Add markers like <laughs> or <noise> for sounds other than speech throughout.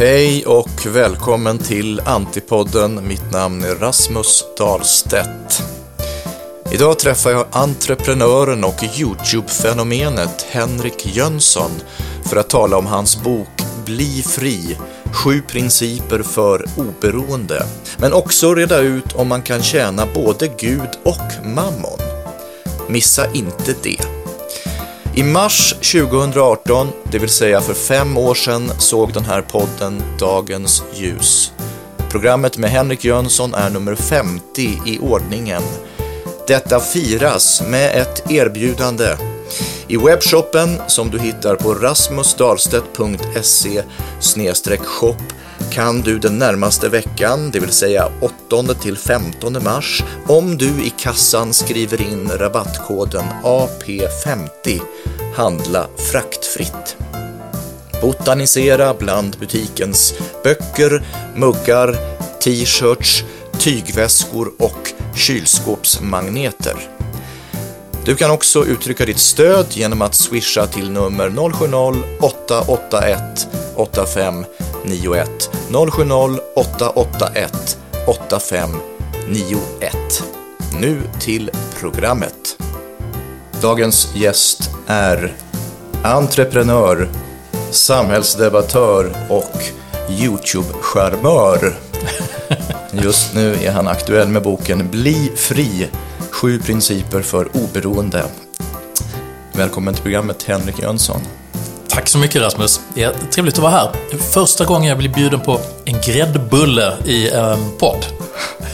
Hej och välkommen till Antipodden. Mitt namn är Rasmus Dahlstedt. Idag träffar jag entreprenören och YouTube-fenomenet Henrik Jönsson för att tala om hans bok Bli fri, sju principer för oberoende. Men också reda ut om man kan tjäna både Gud och mammon. Missa inte det. I mars 2018, det vill säga för fem år sedan, såg den här podden dagens ljus. Programmet med Henrik Jönsson är nummer 50 i ordningen. Detta firas med ett erbjudande. I webbshoppen som du hittar på rasmusdahlstedt.se shop kan du den närmaste veckan, det vill säga 8 till 15 mars, om du i kassan skriver in rabattkoden AP50 handla fraktfritt. Botanisera bland butikens böcker, muggar, t-shirts, tygväskor och kylskåpsmagneter. Du kan också uttrycka ditt stöd genom att swisha till nummer 070-881 85 8591 070 881 8591. Nu till programmet. Dagens gäst är entreprenör, samhällsdebattör och YouTube-charmör. <laughs> Just nu är han aktuell med boken Bli fri, sju principer för oberoende. Välkommen till programmet Henrik Jönsson. Tack så mycket Rasmus. Det är trevligt att vara här. Första gången jag blir bjuden på en gräddbulle i en podd.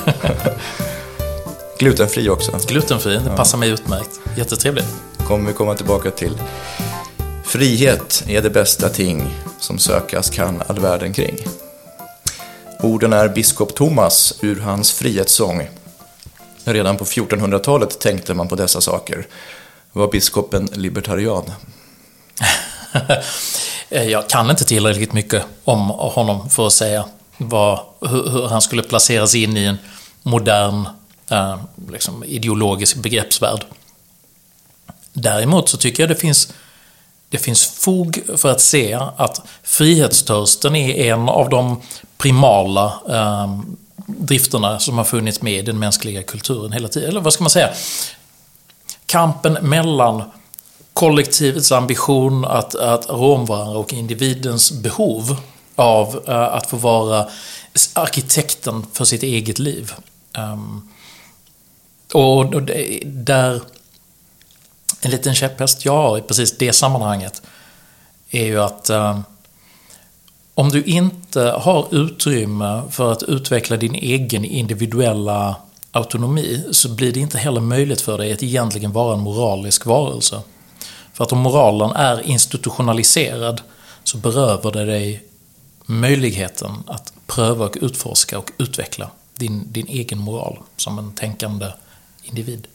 <laughs> Glutenfri också. Glutenfri, det passar mig utmärkt. Jättetrevligt. kommer vi komma tillbaka till. Frihet är det bästa ting som sökas kan all världen kring. Orden är biskop Thomas ur hans frihetssång. Redan på 1400-talet tänkte man på dessa saker. Var biskopen libertarian? <laughs> Jag kan inte tillräckligt mycket om honom för att säga vad, hur, hur han skulle placeras in i en modern eh, liksom ideologisk begreppsvärld. Däremot så tycker jag det finns, det finns fog för att se att frihetstörsten är en av de primala eh, drifterna som har funnits med i den mänskliga kulturen hela tiden. Eller vad ska man säga? Kampen mellan kollektivets ambition att, att rå om varandra och individens behov av uh, att få vara arkitekten för sitt eget liv. Um, och, och det, där en liten käpphäst jag har i precis det sammanhanget är ju att uh, om du inte har utrymme för att utveckla din egen individuella autonomi så blir det inte heller möjligt för dig att egentligen vara en moralisk varelse. För att om moralen är institutionaliserad så berövar det dig möjligheten att pröva och utforska och utveckla din, din egen moral som en tänkande individ.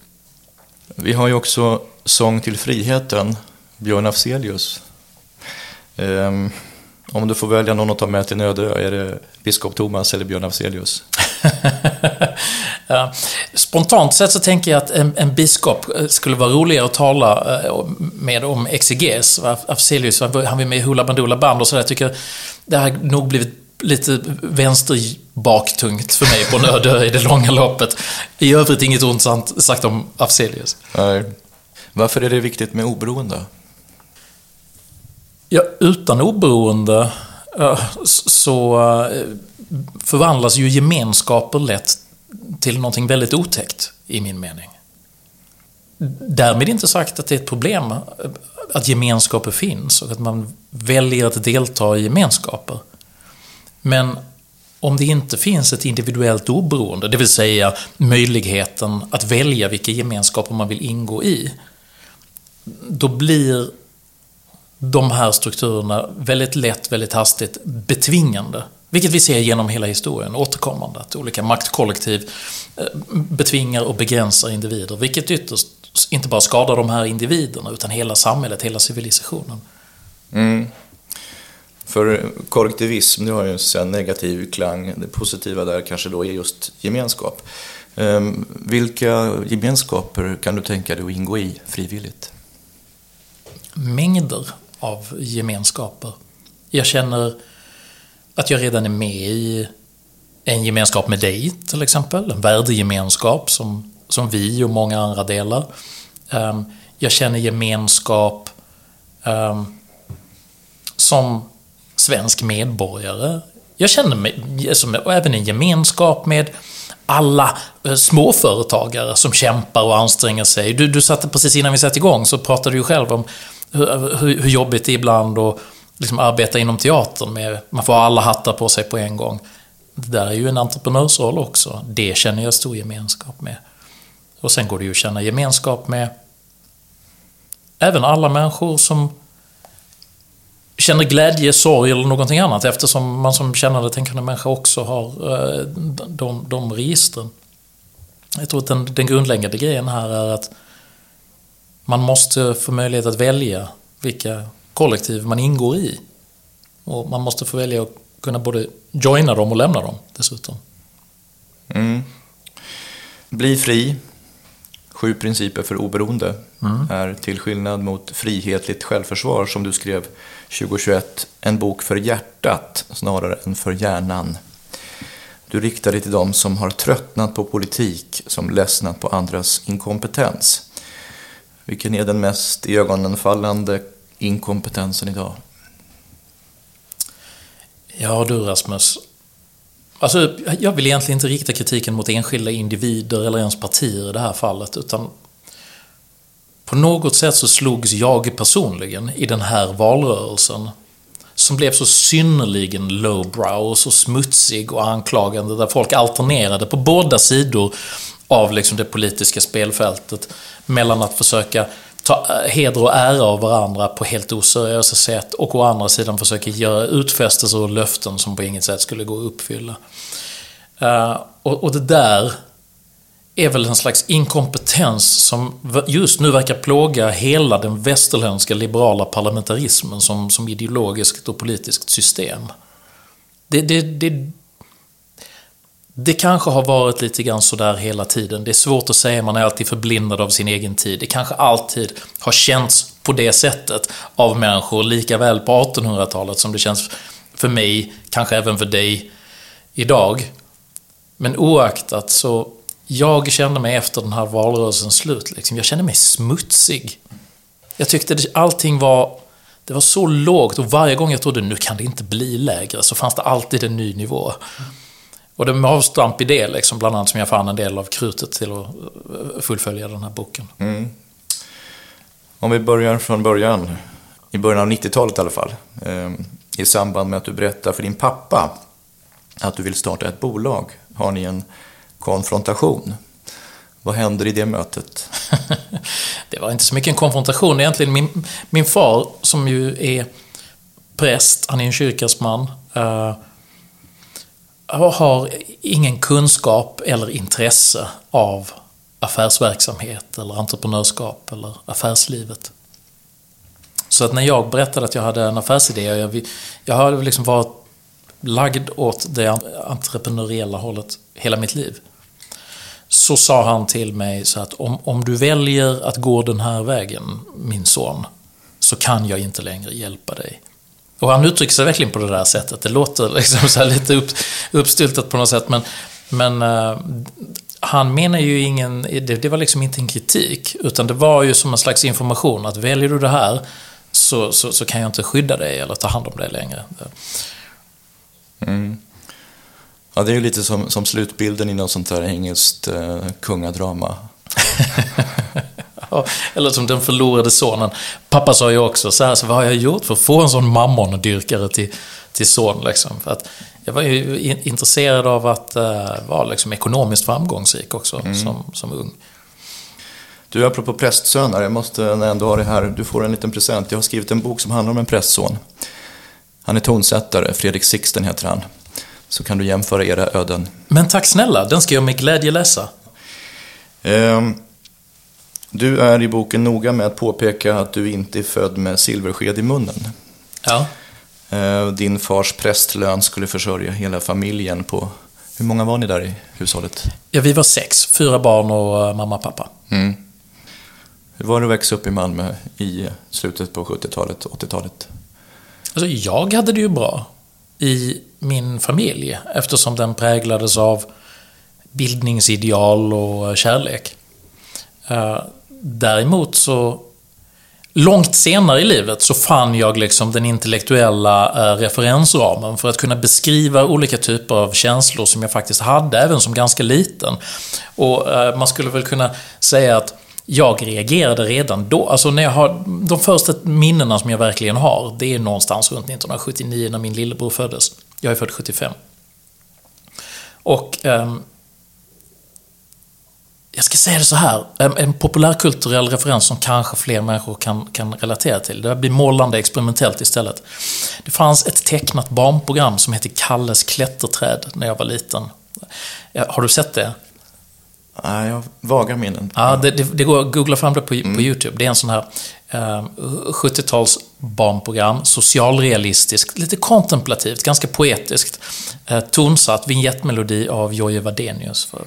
Vi har ju också Sång till friheten, Björn Afzelius. Ehm, om du får välja någon att ta med till en öde är det biskop Thomas eller Björn Afzelius? <laughs> Spontant sett så tänker jag att en, en, biskop skulle vara roligare att tala eh, med om exeges. Afzelius, han var med i Hoola Bandoola Band och sådär. Jag tycker det har nog blivit lite vänsterbaktungt för mig på en öde i det långa loppet. I övrigt inget ont sagt om Afzelius. Nej. Varför är det viktigt med oberoende? Ja, utan oberoende eh, så eh, förvandlas ju gemenskaper lätt till någonting väldigt otäckt, i min mening. Därmed inte sagt att det är ett problem eh, att gemenskaper finns och att man väljer att delta i gemenskaper. Men om det inte finns ett individuellt oberoende, det vill säga möjligheten att välja vilka gemenskaper man vill ingå i, då blir de här strukturerna väldigt lätt, väldigt hastigt betvingande. Vilket vi ser genom hela historien, återkommande. Att olika maktkollektiv eh, betvingar och begränsar individer. Vilket ytterst inte bara skadar de här individerna, utan hela samhället, hela civilisationen. Mm. För kollektivism, det har ju en negativ klang. Det positiva där kanske då är just gemenskap. Um, vilka gemenskaper kan du tänka dig att ingå i frivilligt? Mängder av gemenskaper. Jag känner att jag redan är med i en gemenskap med dig till exempel. En värdegemenskap som, som vi och många andra delar. Ehm, jag känner gemenskap ehm, som svensk medborgare. Jag känner mig, som, och även en gemenskap med alla eh, småföretagare som kämpar och anstränger sig. Du, du satte precis innan vi satte igång så pratade du själv om hur, hur, hur jobbigt det är ibland att liksom arbeta inom teatern med, man får alla hattar på sig på en gång. Det där är ju en entreprenörsroll också. Det känner jag stor gemenskap med. Och sen går det ju att känna gemenskap med även alla människor som känner glädje, sorg eller någonting annat eftersom man som kännande, tänkande människa också har eh, de, de registren. Jag tror att den, den grundläggande grejen här är att man måste få möjlighet att välja vilka kollektiv man ingår i. Och man måste få välja att kunna både joina dem och lämna dem dessutom. Mm. Bli fri. Sju principer för oberoende mm. är till skillnad mot frihetligt självförsvar som du skrev 2021 en bok för hjärtat snarare än för hjärnan. Du riktar dig till dem som har tröttnat på politik, som ledsnat på andras inkompetens. Vilken är den mest iögonenfallande inkompetensen idag? Ja du Rasmus. Alltså, jag vill egentligen inte rikta kritiken mot enskilda individer eller ens partier i det här fallet. Utan på något sätt så slogs jag personligen i den här valrörelsen som blev så synnerligen lowbrow och så smutsig och anklagande där folk alternerade på båda sidor av liksom det politiska spelfältet mellan att försöka ta eh, heder och ära av varandra på helt oseriösa sätt och å andra sidan försöka göra utfästelser och löften som på inget sätt skulle gå att uppfylla. Uh, och, och det där är väl en slags inkompetens som just nu verkar plåga hela den västerländska liberala parlamentarismen som, som ideologiskt och politiskt system. Det, det, det, det kanske har varit lite grann sådär hela tiden. Det är svårt att säga, man är alltid förblindad av sin egen tid. Det kanske alltid har känts på det sättet av människor, lika väl på 1800-talet som det känns för mig, kanske även för dig idag. Men oaktat så jag kände mig efter den här valrörelsens slut, liksom, jag kände mig smutsig. Jag tyckte att allting var, det var så lågt och varje gång jag trodde nu kan det inte bli lägre så fanns det alltid en ny nivå. Och det med avstamp i det, liksom, bland annat som jag fann en del av krutet till att eh, fullfölja den här boken. Mm. Om vi börjar från början, i början av 90-talet i alla fall, eh, i samband med att du berättar för din pappa att du vill starta ett bolag, har ni en konfrontation. Vad händer i det mötet? <laughs> det var inte så mycket en konfrontation egentligen. Min, min far, som ju är präst, han är en kyrkasman, uh, har ingen kunskap eller intresse av affärsverksamhet eller entreprenörskap eller affärslivet. Så att när jag berättade att jag hade en affärsidé, jag, jag har liksom varit lagd åt det entreprenöriella hållet hela mitt liv så sa han till mig så att om, om du väljer att gå den här vägen, min son, så kan jag inte längre hjälpa dig. Och han uttrycker sig verkligen på det där sättet. Det låter liksom så lite upp, uppstyltat på något sätt, men, men uh, han menar ju ingen, det, det, var liksom inte en kritik, utan det var ju som en slags information att väljer du det här så, så, så kan jag inte skydda dig eller ta hand om dig längre. Mm. Ja, det är ju lite som, som slutbilden i något sånt där engelskt eh, kungadrama. <laughs> eller som den förlorade sonen. Pappa sa ju också så här, så vad har jag gjort för att få en sån mammondyrkare till, till son? Liksom? För att jag var ju intresserad av att uh, vara liksom ekonomiskt framgångsrik också mm. som, som ung. Du, apropå prästsöner, jag måste, ändå har det här, du får en liten present. Jag har skrivit en bok som handlar om en prästson. Han är tonsättare, Fredrik Sixten heter han så kan du jämföra era öden. Men tack snälla, den ska jag med glädje läsa. Ehm, du är i boken noga med att påpeka att du inte är född med silversked i munnen. Ja. Ehm, din fars prästlön skulle försörja hela familjen på... Hur många var ni där i hushållet? Ja, vi var sex. Fyra barn och eh, mamma och pappa. Mm. Hur var det att växa upp i Malmö i slutet på 70-talet, 80-talet? Alltså, jag hade det ju bra i min familj eftersom den präglades av bildningsideal och kärlek. Däremot så Långt senare i livet så fann jag liksom den intellektuella eh, referensramen för att kunna beskriva olika typer av känslor som jag faktiskt hade, även som ganska liten. Och eh, man skulle väl kunna säga att jag reagerade redan då. Alltså när jag har, de första minnena som jag verkligen har, det är någonstans runt 1979 när min lillebror föddes. Jag är född 75. Och ehm, jag ska säga det så här, en, en populärkulturell referens som kanske fler människor kan, kan relatera till. Det blir målande experimentellt istället. Det fanns ett tecknat barnprogram som hette Kalles klätterträd när jag var liten. Har du sett det? Nej, jag har vaga minnen. Ja, det, det, det, går att googla fram det på, mm. på YouTube. Det är en sån här eh, 70-tals barnprogram, socialrealistiskt, lite kontemplativt, ganska poetiskt. Eh, tonsatt vignettmelodi av Jojje Wadenius för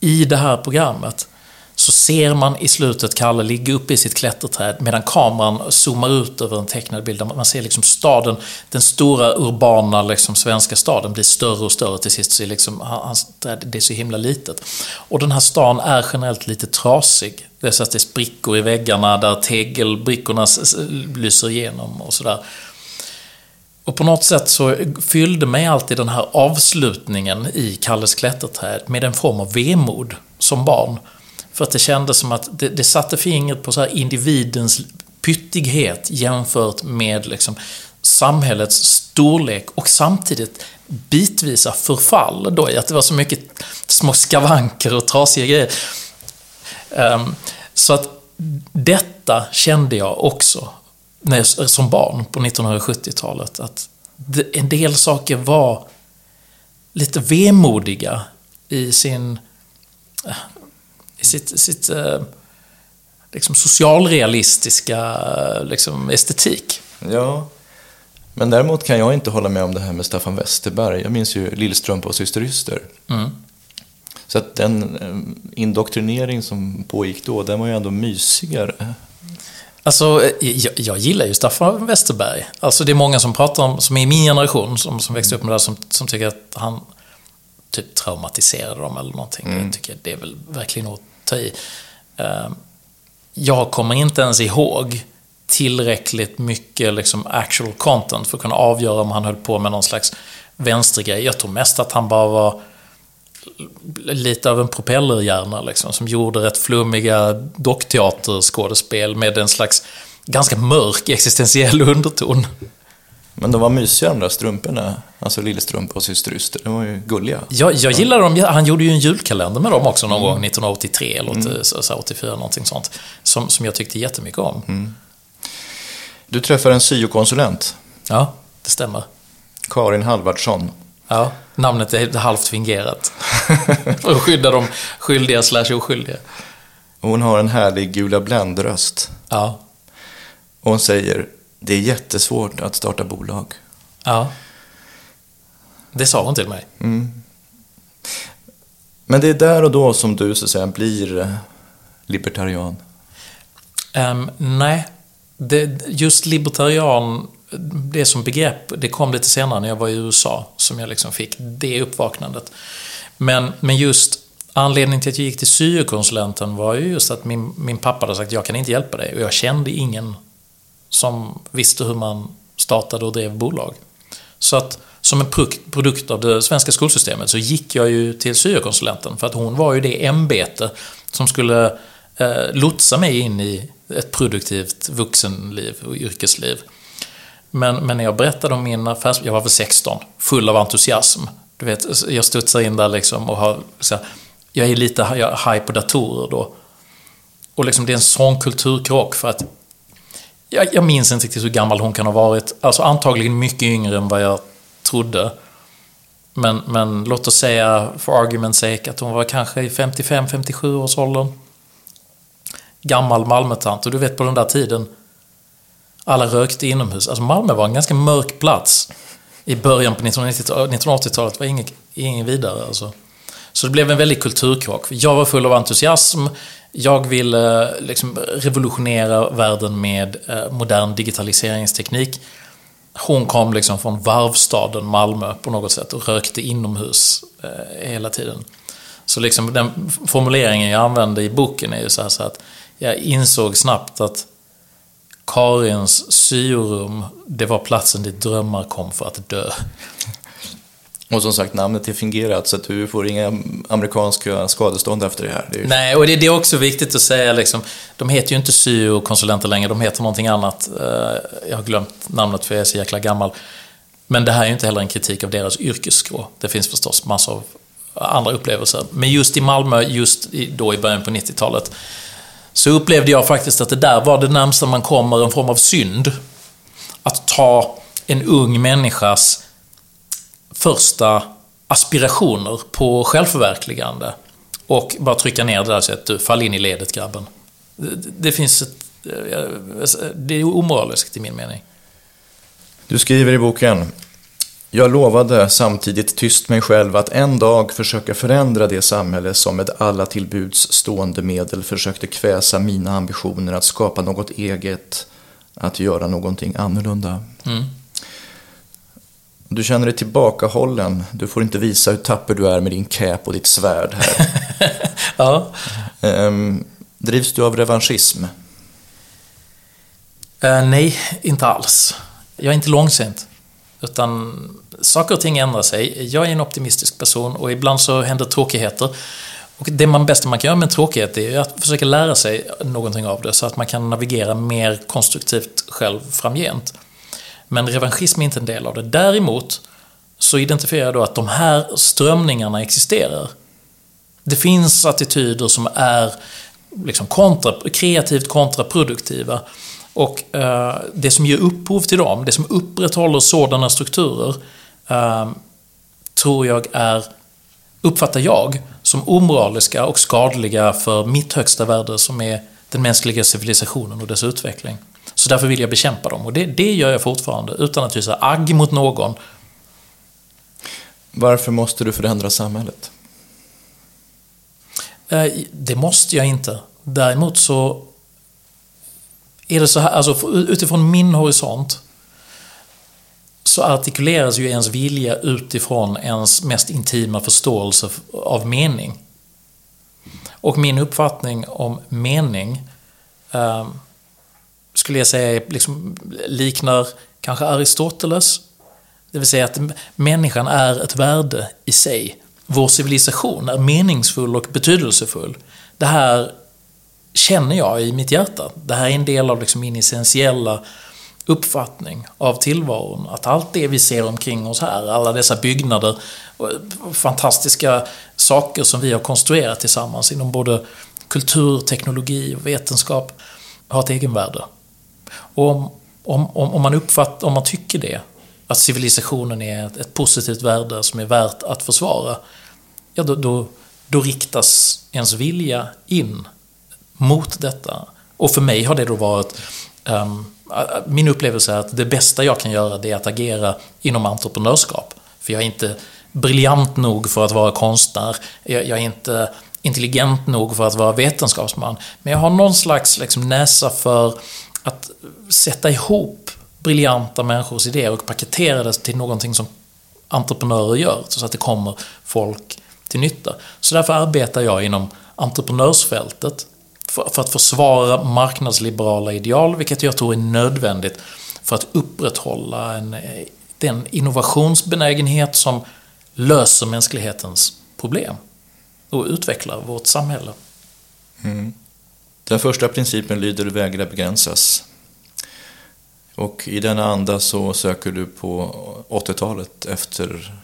i det här programmet så ser man i slutet Kalle ligga uppe i sitt klätterträd medan kameran zoomar ut över en tecknad bild. Man ser liksom staden, den stora urbana liksom, svenska staden blir större och större till sist. Så liksom, det är så himla litet. Och den här stan är generellt lite trasig. Det är så att det är sprickor i väggarna där tegelbrickorna lyser igenom och sådär. Och på något sätt så fyllde mig alltid den här avslutningen i Kalles klätterträd med en form av vemod som barn. För att det kändes som att det, det satte fingret på så individens pyttighet jämfört med liksom samhällets storlek och samtidigt bitvisa förfall då i att det var så mycket små skavanker och trasiga grejer. Um, så att detta kände jag också när jag, som barn på 1970-talet. Att en del saker var lite vemodiga i sin i sitt, sitt eh, liksom socialrealistiska liksom, estetik. Ja, men däremot kan jag inte hålla med om det här med Staffan Westerberg. Jag minns ju Lillstrumpa och Syster Yster. Mm. Så att den eh, indoktrinering som pågick då, den var ju ändå mysigare. Alltså, jag, jag, gillar ju Staffan Westerberg. Alltså det är många som pratar om, som är i min generation, som, som växte upp med det, som, som tycker att han typ traumatiserade dem eller någonting. Mm. Jag tycker det är väl verkligen att ta i. Uh, jag kommer inte ens ihåg tillräckligt mycket liksom actual content för att kunna avgöra om han höll på med någon slags vänstergrej. Jag tror mest att han bara var lite av en propellerhjärna liksom, som gjorde rätt flummiga dockteaterskådespel med en slags ganska mörk existentiell underton. Men de var mysiga de där strumporna, alltså Lillestrumpa och Syster Yster. De var ju gulliga. Ja, jag gillar dem. Han gjorde ju en julkalender med dem också någon mm. gång, 1983 eller mm. 84, någonting sånt. Som, som jag tyckte jättemycket om. Mm. Du träffar en syokonsulent. Ja, det stämmer. Karin Halvardsson. Ja, namnet är halvt fingerat. För att skydda de skyldiga slash oskyldiga. Hon har en härlig Gula Blend-röst. Ja. Och hon säger, det är jättesvårt att starta bolag. Ja. Det sa hon till mig. Mm. Men det är där och då som du så att säga blir eh, libertarian? Um, nej, det, just libertarian det som begrepp, det kom lite senare när jag var i USA, som jag liksom fick det uppvaknandet. Men, men just anledningen till att jag gick till syokonsulenten var ju just att min, min pappa hade sagt jag kan inte hjälpa dig och jag kände ingen som visste hur man startade och drev bolag. Så att som en produkt av det svenska skolsystemet så gick jag ju till syokonsulenten för att hon var ju det ämbete som skulle eh, lotsa mig in i ett produktivt vuxenliv och yrkesliv. Men, men när jag berättade om min affärs... Jag var väl 16, full av entusiasm. Du vet, jag studsar in där liksom och har... Så jag är lite high på datorer då. Och liksom det är en sån kulturkrock för att... Jag, jag minns inte riktigt hur gammal hon kan ha varit. Alltså antagligen mycket yngre än vad jag trodde. Men, men låt oss säga, för argument's sake, att hon var kanske i 55-57 års åldern. Gammal Malmötant. Och du vet på den där tiden, alla rökte inomhus. Alltså Malmö var en ganska mörk plats i början på 1980-talet. var inget, ingen vidare. Alltså. Så det blev en väldig kulturkrock. Jag var full av entusiasm. Jag ville liksom revolutionera världen med eh, modern digitaliseringsteknik. hon kom liksom från varvstaden Malmö på något sätt och rökte inomhus eh, hela tiden. Så liksom den formuleringen jag använde i boken är ju så, här, så att jag insåg snabbt att Karins syrum, det var platsen dit drömmar kom för att dö. Och som sagt, namnet är fingerat så att du får inga amerikanska skadestånd efter det här. Det ju... Nej, och det, det, är också viktigt att säga liksom, de heter ju inte syokonsulenter längre, de heter någonting annat. Eh, jag har glömt namnet för jag är så jäkla gammal. Men det här är ju inte heller en kritik av deras yrkesskrå. Det finns förstås massor av andra upplevelser. Men just i Malmö, just då i början på 90-talet, så upplevde jag faktiskt att det där var det närmsta man kommer en form av synd. Att ta en ung människas första aspirationer på självförverkligande och bara trycka ner det där så att du, fall in i ledet grabben. Det, det finns ett, eh, Det är omoraliskt i min mening. Du skriver i boken jag lovade samtidigt tyst mig själv att en dag försöka förändra det samhälle som med alla tillbuds stående medel försökte kväsa mina ambitioner att skapa något eget, att göra någonting annorlunda. Mm. Du känner dig tillbakahållen, du får inte visa hur tapper du är med din cap och ditt svärd här. <laughs> ja. Um, drivs du av revanschism? Uh, nej, inte alls. Jag är inte långsint. Utan saker och ting ändrar sig. Jag är en optimistisk person och ibland så händer tråkigheter. Och det man bästa man kan göra med en tråkighet är att försöka lära sig någonting av det så att man kan navigera mer konstruktivt själv framgent. Men revanschism är inte en del av det. Däremot så identifierar jag då att de här strömningarna existerar. Det finns attityder som är liksom kontra, kreativt kontraproduktiva. Och eh, det som ger upphov till dem, det som upprätthåller sådana strukturer, eh, tror jag är, uppfattar jag, som omoraliska och skadliga för mitt högsta värde som är den mänskliga civilisationen och dess utveckling. Så därför vill jag bekämpa dem och det, det gör jag fortfarande utan att hysa agg mot någon. Varför måste du förändra samhället? Eh, det måste jag inte. Däremot så är det så här, alltså utifrån min horisont så artikuleras ju ens vilja utifrån ens mest intima förståelse av mening. Och min uppfattning om mening eh, skulle jag säga liksom liknar kanske Aristoteles. Det vill säga att människan är ett värde i sig. Vår civilisation är meningsfull och betydelsefull. Det här känner jag i mitt hjärta. Det här är en del av liksom min essentiella uppfattning av tillvaron. Att allt det vi ser omkring oss här, alla dessa byggnader, eh, fantastiska saker som vi har konstruerat tillsammans inom både kultur, teknologi och vetenskap, har ett egenvärde. Och om, om, om, man uppfatt, om man tycker det, att civilisationen är ett, ett positivt värde som är värt att försvara, ja då, då, då riktas ens vilja in mot detta. Och för mig har det då varit um, min upplevelse är att det bästa jag kan göra det är att agera inom entreprenörskap. För jag är inte briljant nog för att vara konstnär. Jag, jag är inte intelligent nog för att vara vetenskapsman. Men jag har någon slags liksom, näsa för att sätta ihop briljanta människors idéer och paketera det till någonting som entreprenörer gör, så att det kommer folk till nytta. Så därför arbetar jag inom entreprenörsfältet för att försvara marknadsliberala ideal, vilket jag tror är nödvändigt för att upprätthålla en, den innovationsbenägenhet som löser mänsklighetens problem och utvecklar vårt samhälle. Mm. Den första principen lyder vägra begränsas. Och i denna anda så söker du på 80-talet efter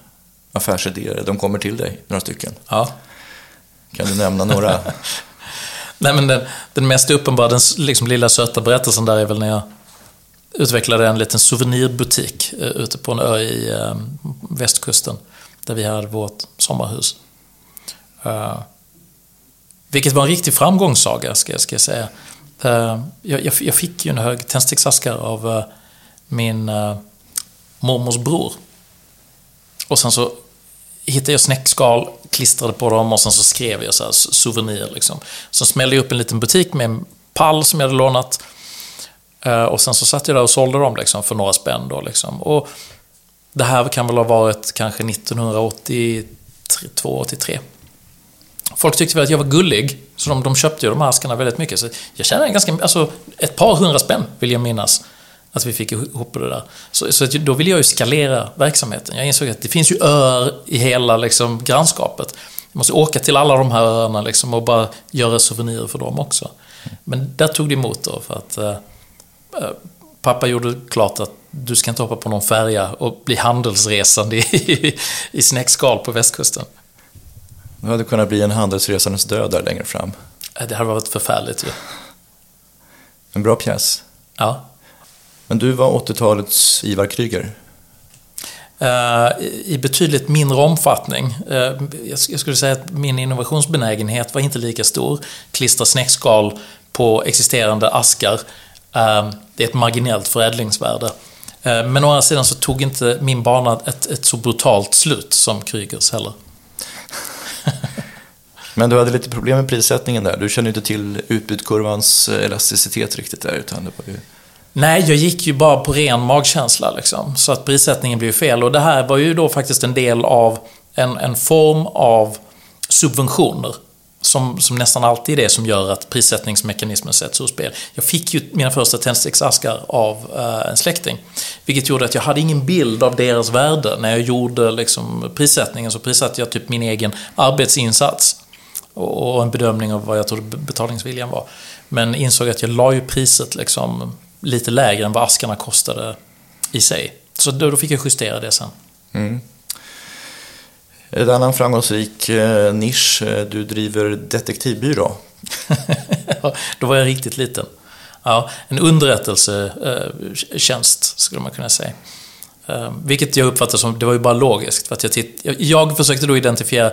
affärsidéer. De kommer till dig, några stycken. Ja. Kan du nämna några? <laughs> Nej, men den, den mest uppenbara, den liksom lilla söta berättelsen där är väl när jag utvecklade en liten souvenirbutik eh, ute på en ö i ehm, västkusten. Där vi hade vårt sommarhus. Uh, vilket var en riktig framgångssaga, ska jag, ska jag säga. Uh, jag, jag, fick ju en hög tändsticksaskar av uh, min uh, mormors bror. Och sen så hittade jag snäckskal, klistrade på dem och sen så skrev jag så här souvenir. Liksom. Sen smällde jag upp en liten butik med en pall som jag hade lånat. Eh, och sen så satt jag där och sålde dem liksom för några spänn då liksom. Och det här kan väl ha varit kanske 1982, 83. Folk tyckte väl att jag var gullig, så de, de köpte ju de här askarna väldigt mycket. Så jag tjänade ganska, alltså ett par hundra spänn vill jag minnas. Att vi fick ihop det där. Så, så då ville jag ju skalera verksamheten. Jag insåg att det finns ju öar i hela liksom, grannskapet. Jag måste åka till alla de här öarna liksom, och bara göra souvenirer för dem också. Men där tog det emot då, för att eh, pappa gjorde klart att du ska inte hoppa på någon färja och bli handelsresande <laughs> i, i snäckskal på västkusten. Det hade kunnat bli en handelsresandes död där längre fram. Det hade varit förfärligt ju. En bra pjäs. Ja. Men du var 80-talets Ivar Kryger? Uh, I betydligt mindre omfattning. Uh, jag, skulle säga att min innovationsbenägenhet var inte lika stor. Klistra snäckskal på existerande askar. Uh, det är ett marginellt förädlingsvärde. Men å andra sidan så tog inte min bana ett, ett så brutalt slut som Krygers heller. <laughs> Men du hade lite problem med prissättningen där. Du kände inte till utbudskurvans elasticitet riktigt där. Utan det var ju... Nej, jag gick ju bara på ren magkänsla liksom. Så att prissättningen blev fel. Och det här var ju då faktiskt en del av en, en form av subventioner. Som, som nästan alltid är det som gör att prissättningsmekanismen sätts ur spel. Jag fick ju mina första tändsticksaskar av eh, en släkting. Vilket gjorde att jag hade ingen bild av deras värde. När jag gjorde liksom, prissättningen så prissatte jag typ min egen arbetsinsats. Och, och en bedömning av vad jag trodde betalningsviljan var. Men insåg att jag la ju priset liksom lite lägre än vad askarna kostade i sig. Så då, då fick jag justera det sen. Mm. En annan framgångsrik eh, nisch, eh, du driver detektivbyrå. <laughs> då var jag riktigt liten. Ja, en underrättelsetjänst eh, skulle man kunna säga. Vilket jag uppfattar som, det var ju bara logiskt. För att jag, titt, jag försökte då identifiera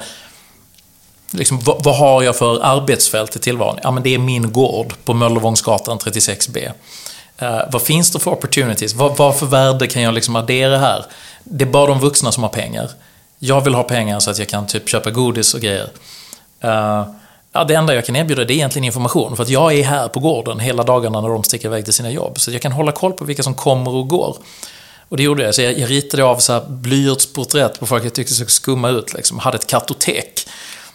Liksom, vad, vad, har jag för arbetsfält i tillvaron? Ja, men det är min gård på Möllevångsgatan 36B. Uh, vad finns det för opportunities? Vad, vad för värde kan jag liksom addera här? Det är bara de vuxna som har pengar. Jag vill ha pengar så att jag kan typ köpa godis och grejer. Uh, ja, det enda jag kan erbjuda det är egentligen information. För att jag är här på gården hela dagarna när de sticker iväg till sina jobb. Så jag kan hålla koll på vilka som kommer och går. Och det gjorde jag. Så jag, jag ritade av så här blyertsporträtt på folk jag tyckte såg skumma ut. Liksom. Hade ett kartotek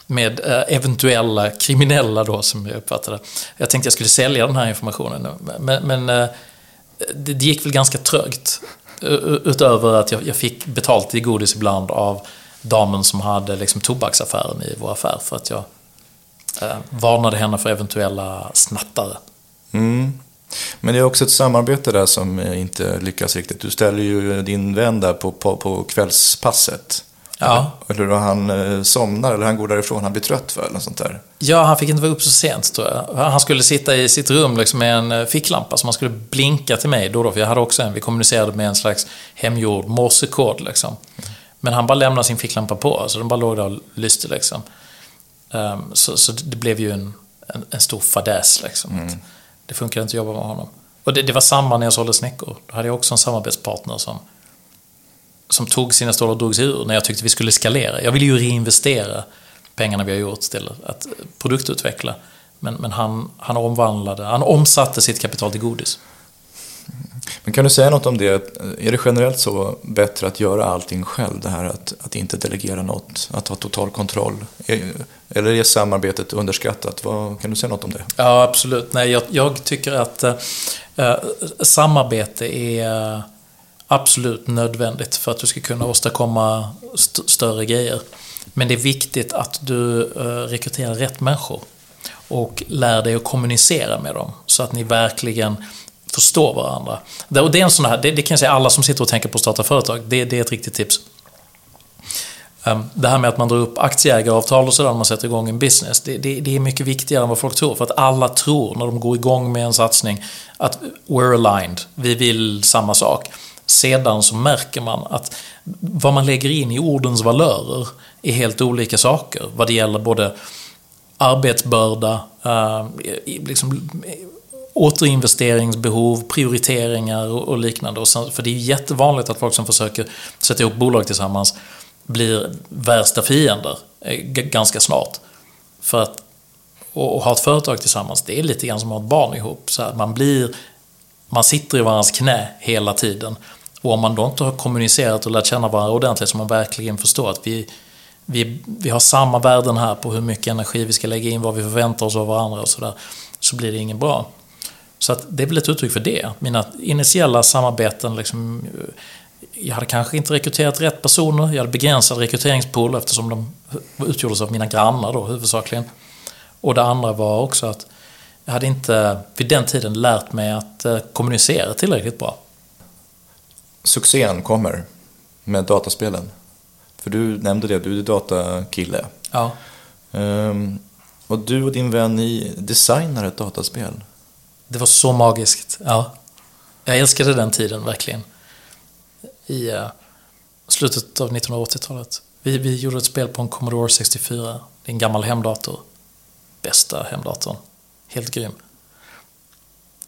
med eh, eventuella kriminella då, som jag uppfattade Jag tänkte jag skulle sälja den här informationen, men, men eh, det gick väl ganska trögt. Utöver att jag, jag fick betalt i godis ibland av damen som hade liksom tobaksaffären i vår affär för att jag eh, varnade henne för eventuella snattare. Mm. Men det är också ett samarbete där som inte lyckas riktigt. Du ställer ju din vän där på, på, på kvällspasset. Ja. Eller då han eh, somnar eller han går därifrån, han blir trött för eller sånt där. Ja, han fick inte vara uppe så sent tror jag. Han skulle sitta i sitt rum liksom, med en eh, ficklampa som han skulle blinka till mig då då, för jag hade också en. Vi kommunicerade med en slags hemgjord morsekod liksom. Men han bara lämnade sin ficklampa på, så den bara låg där och lyste liksom. Um, så, så, det blev ju en, en, en stor fadäs liksom. Mm. Det funkade inte att jobba med honom. Och det, det var samma när jag sålde snäckor. Då hade jag också en samarbetspartner som som tog sina stålar och drog sig ur när jag tyckte vi skulle skalera. Jag ville ju reinvestera pengarna vi har gjort till att produktutveckla. Men, men han, han omvandlade, han omsatte sitt kapital till godis. Men kan du säga något om det? Är det generellt så bättre att göra allting själv? Det här att, att inte delegera något, att ha total kontroll? Eller är samarbetet underskattat? Vad, kan du säga något om det? Ja, absolut. Nej, jag, jag tycker att äh, samarbete är absolut nödvändigt för att du ska kunna åstadkomma st större grejer. Men det är viktigt att du eh, rekryterar rätt människor och lär dig att kommunicera med dem så att ni verkligen förstår varandra. Det, och det är en sån här, det, det, kan jag säga alla som sitter och tänker på att starta företag, det, det är ett riktigt tips. Ehm, det här med att man drar upp aktieägaravtal och sådär när man sätter igång en business, det, det, det, är mycket viktigare än vad folk tror. För att alla tror när de går igång med en satsning att we're aligned, vi vill samma sak sedan så märker man att vad man lägger in i ordens valörer är helt olika saker. Vad det gäller både arbetsbörda, eh, liksom, eh, återinvesteringsbehov, prioriteringar och, liknande. Och sen, för det är jättevanligt att folk som försöker sätta ihop bolag tillsammans blir värsta fiender eh, ganska snart. För att och ha ett företag tillsammans, det är lite grann som att ha ett barn ihop. Så man blir man sitter i varandras knä hela tiden. Och om man då inte har kommunicerat och lärt känna varandra ordentligt så man verkligen förstår att vi, vi, vi har samma värden här på hur mycket energi vi ska lägga in, vad vi förväntar oss av varandra och sådär, så blir det inget bra. Så att det är väl ett uttryck för det. Mina initiala samarbeten, liksom, jag hade kanske inte rekryterat rätt personer, jag hade begränsad rekryteringspool eftersom de utgjordes av mina grannar då huvudsakligen. Och det andra var också att jag hade inte vid den tiden lärt mig att eh, kommunicera tillräckligt bra. Succén kommer med dataspelen. För du nämnde det, du är datakille. Ja. Um, och du och din vän, ni designar ett dataspel. Det var så magiskt. Ja. Jag älskade den tiden, verkligen. I uh, slutet av 1980-talet. Vi, vi gjorde ett spel på en Commodore 64. Det är en gammal hemdator. Bästa hemdatorn. Helt grym.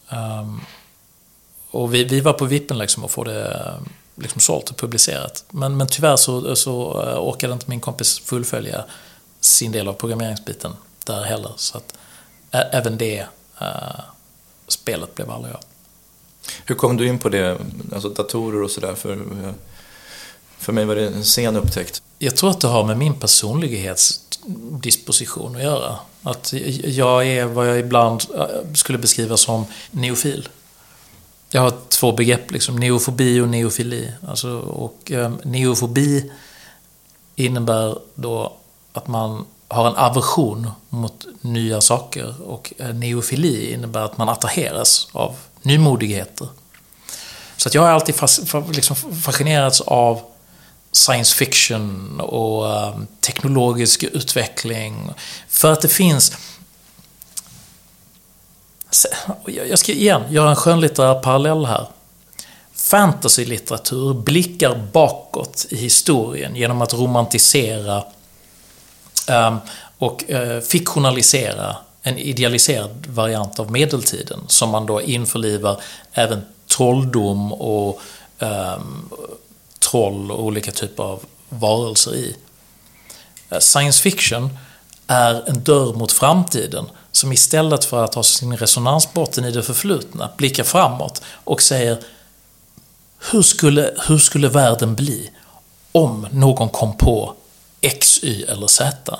Um, och vi, vi var på vippen liksom att få det liksom sålt och publicerat. Men, men tyvärr så, så eh, orkade inte min kompis fullfölja sin del av programmeringsbiten där heller. Så att även det uh, spelet blev aldrig av. Hur kom du in på det, alltså datorer och sådär? För, för mig var det en sen upptäckt. Jag tror att det har med min disposition att göra. Att jag är vad jag ibland eh, skulle beskriva som neofil. Jag har två begrepp, liksom, neofobi och neofili. Alltså, och, eh, neofobi innebär då att man har en aversion mot nya saker och eh, neofili innebär att man attraheras av nymodigheter. Så att jag har alltid fas, liksom fascinerats av science fiction och um, teknologisk utveckling. För att det finns... Jag ska igen göra en skönlitterär parallell här. Fantasylitteratur blickar bakåt i historien genom att romantisera um, och uh, fiktionalisera en idealiserad variant av medeltiden som man då införlivar även trolldom och um, troll och olika typer av varelser i. Eh, science fiction är en dörr mot framtiden som istället för att ha sin resonansbotten i det förflutna blickar framåt och säger hur skulle, hur skulle världen bli om någon kom på X, Y eller Z?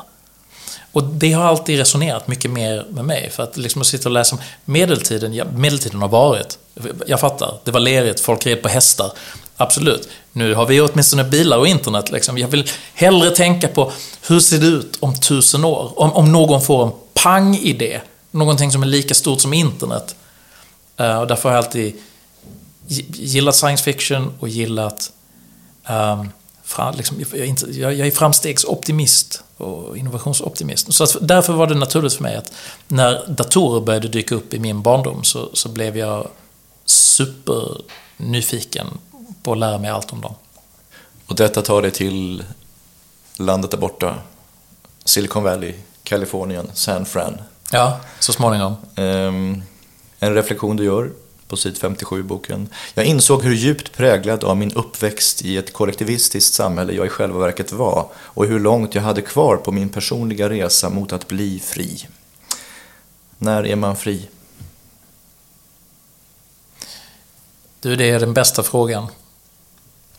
Och det har alltid resonerat mycket mer med mig. För att liksom sitta och läsa om medeltiden, ja, medeltiden har varit. Jag fattar, det var lerigt, folk red på hästar. Absolut. Nu har vi åtminstone bilar och internet. Liksom. Jag vill hellre tänka på hur ser det ut om tusen år? Om, om någon får en pang-idé. Någonting som är lika stort som internet. Uh, och därför har jag alltid gillat science fiction och gillat... Um, fra, liksom, jag, är inte, jag, jag är framstegsoptimist och innovationsoptimist. Så därför var det naturligt för mig att när datorer började dyka upp i min barndom så, så blev jag supernyfiken att lära mig allt om dem. Och detta tar dig till landet där borta, Silicon Valley, Kalifornien, San Fran. Ja, så småningom. Um, en reflektion du gör på sid 57 i boken. Jag insåg hur djupt präglad av min uppväxt i ett kollektivistiskt samhälle jag i själva verket var och hur långt jag hade kvar på min personliga resa mot att bli fri. När är man fri? Du, det är den bästa frågan.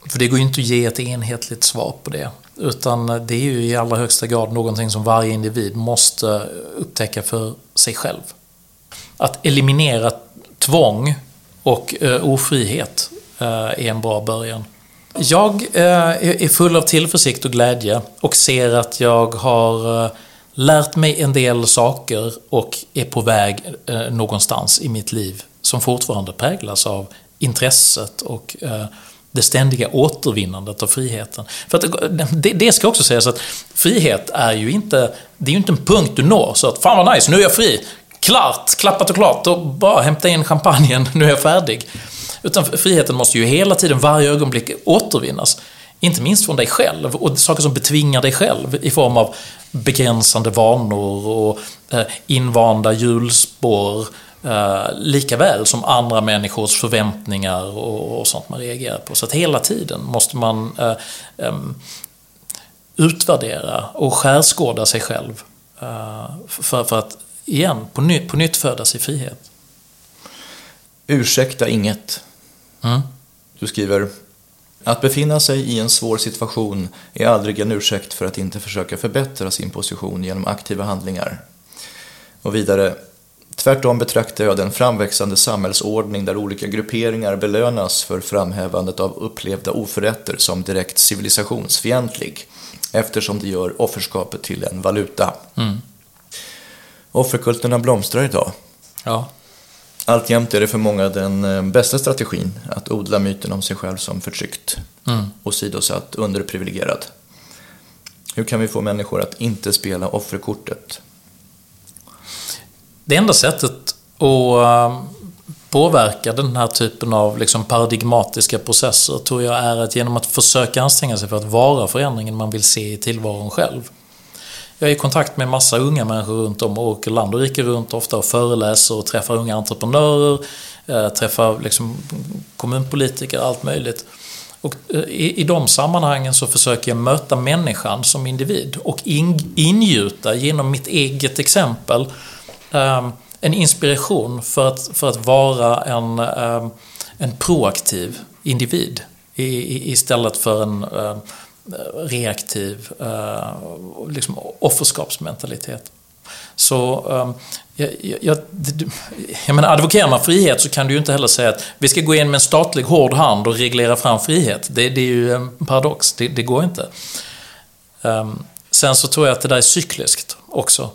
För det går ju inte att ge ett enhetligt svar på det. Utan det är ju i allra högsta grad någonting som varje individ måste upptäcka för sig själv. Att eliminera tvång och eh, ofrihet eh, är en bra början. Jag eh, är full av tillförsikt och glädje och ser att jag har lärt mig en del saker och är på väg någonstans i mitt liv som fortfarande präglas av intresset och eh, det ständiga återvinnandet av friheten. För att det, det, ska också sägas att frihet är ju inte, det är ju inte en punkt du når så att fan vad nice, nu är jag fri. Klart, klappat och klart och bara hämta in champagnen, <laughs> nu är jag färdig. Utan friheten måste ju hela tiden, varje ögonblick återvinnas. Inte minst från dig själv och saker som betvingar dig själv i form av begränsande vanor och eh, invanda hjulspår Uh, lika väl som andra människors förväntningar och, och, sånt man reagerar på. Så att hela tiden måste man uh, um, utvärdera och skärskåda sig själv. Uh, för, för, att igen, på nytt, på nytt födas i frihet. Ursäkta inget. Mm. Du skriver att befinna sig i en svår situation är aldrig en ursäkt för att inte försöka förbättra sin position genom aktiva handlingar. Och vidare, tvärtom betraktar jag den framväxande samhällsordning där olika grupperingar belönas för framhävandet av upplevda oförrätter som direkt civilisationsfientlig, eftersom det gör offerskapet till en valuta. Mm. Offerkulterna blomstrar idag. Ja. Alltjämt är det för många den eh, bästa strategin att odla myten om sig själv som förtryckt, Mm. åsidosatt, underprivilegierad. Hur kan vi få människor att inte spela offerkortet? Det enda sättet att eh, påverka den här typen av liksom paradigmatiska processer tror jag är att genom att försöka anstränga sig för att vara förändringen man vill se i tillvaron själv. Jag är i kontakt med massa unga människor runt om och åker land och rike runt ofta och föreläser och träffar unga entreprenörer, eh, träffar liksom kommunpolitiker, allt möjligt. Och eh, i, I de sammanhangen så försöker jag möta människan som individ och in, ingjuta genom mitt eget exempel Ehm, en inspiration för att, för att vara en, eh, en proaktiv individ i, i, istället för en eh, reaktiv eh, liksom offerskapsmentalitet. Så ehm, jag, jag, jag menar, advokerar man frihet så kan du ju inte heller säga att vi ska gå in med en statlig hård hand och reglera fram frihet. Det, det är ju en paradox, det, det går inte. Ehm, sen så tror jag att det där är cykliskt också.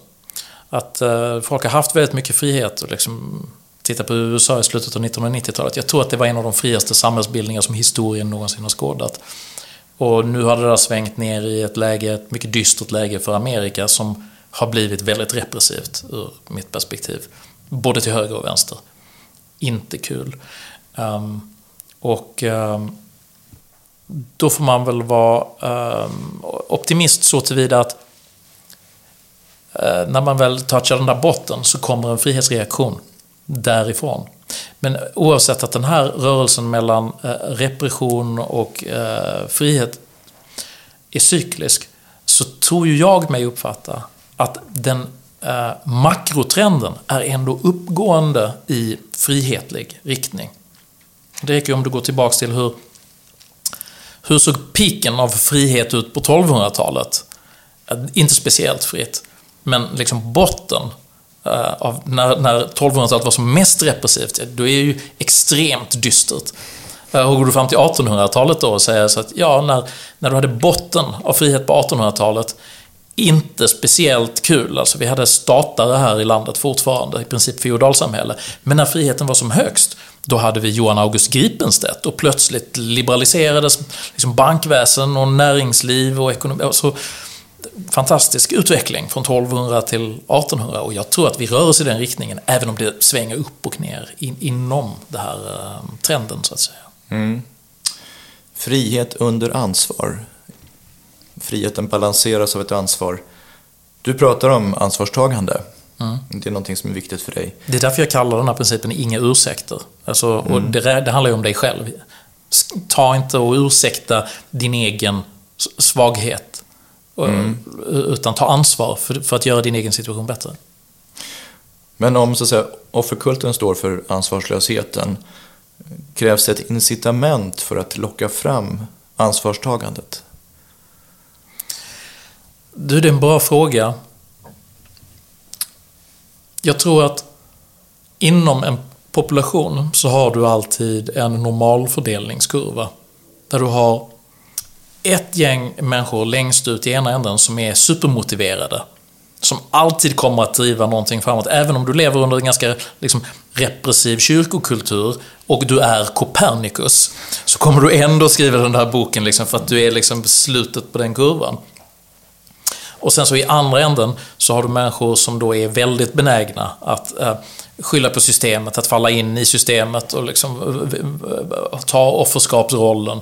Att eh, folk har haft väldigt mycket frihet och liksom Titta på USA i slutet av 1990-talet. Jag tror att det var en av de friaste samhällsbildningar som historien någonsin har skådat. Och nu har det där svängt ner i ett läge, ett mycket dystert läge för Amerika som har blivit väldigt repressivt ur mitt perspektiv. Både till höger och vänster. Inte kul. Um, och um, då får man väl vara um, optimist så tillvida att Eh, när man väl touchar den där botten så kommer en frihetsreaktion därifrån. Men oavsett att den här rörelsen mellan eh, repression och eh, frihet är cyklisk så tror ju jag mig uppfatta att den makrotrenden är ändå uppgående i frihetlig riktning. Det räcker om du går tillbaks till hur, hur såg piken av frihet ut på 1200-talet? Inte speciellt fritt, men liksom botten eh, av när, när 1200-talet var som mest repressivt, då är det ju extremt dystert. Eh, och går du fram till 1800-talet då och säger så att ja, när, när du hade botten av frihet på 1800-talet, inte speciellt kul. Alltså vi hade statare här i landet fortfarande, i princip feodalsamhälle. Men när friheten var som högst, då hade vi Johan August Gripenstedt och plötsligt liberaliserades liksom bankväsen och näringsliv och ekonomi. Så, fantastisk utveckling från 1200 till 1800 och jag tror att vi rör oss i den riktningen även om det svänger upp och ner in, inom den här uh, trenden så att säga. Mm. Frihet under ansvar. Friheten balanseras av ett ansvar. Du pratar om ansvarstagande. Mm. Det är någonting som är viktigt för dig. Det är därför jag kallar den här principen inga ursäkter. Alltså, och det, det handlar ju om dig själv. Ta inte och ursäkta din egen svaghet. Mm. Utan ta ansvar för, för att göra din egen situation bättre. Men om så att säga, offerkulten står för ansvarslösheten, krävs det ett incitament för att locka fram ansvarstagandet? Du, det är en bra fråga. Jag tror att inom en population så har du alltid en normalfördelningskurva. Där du har ett gäng människor längst ut i ena änden som är supermotiverade. Som alltid kommer att driva någonting framåt. Även om du lever under en ganska liksom, repressiv kyrkokultur och du är Copernicus. Så kommer du ändå skriva den där boken liksom, för att du är liksom slutet på den kurvan. Och sen så i andra änden så har du människor som då är väldigt benägna att eh, skylla på systemet, att falla in i systemet och liksom ta offerskapsrollen.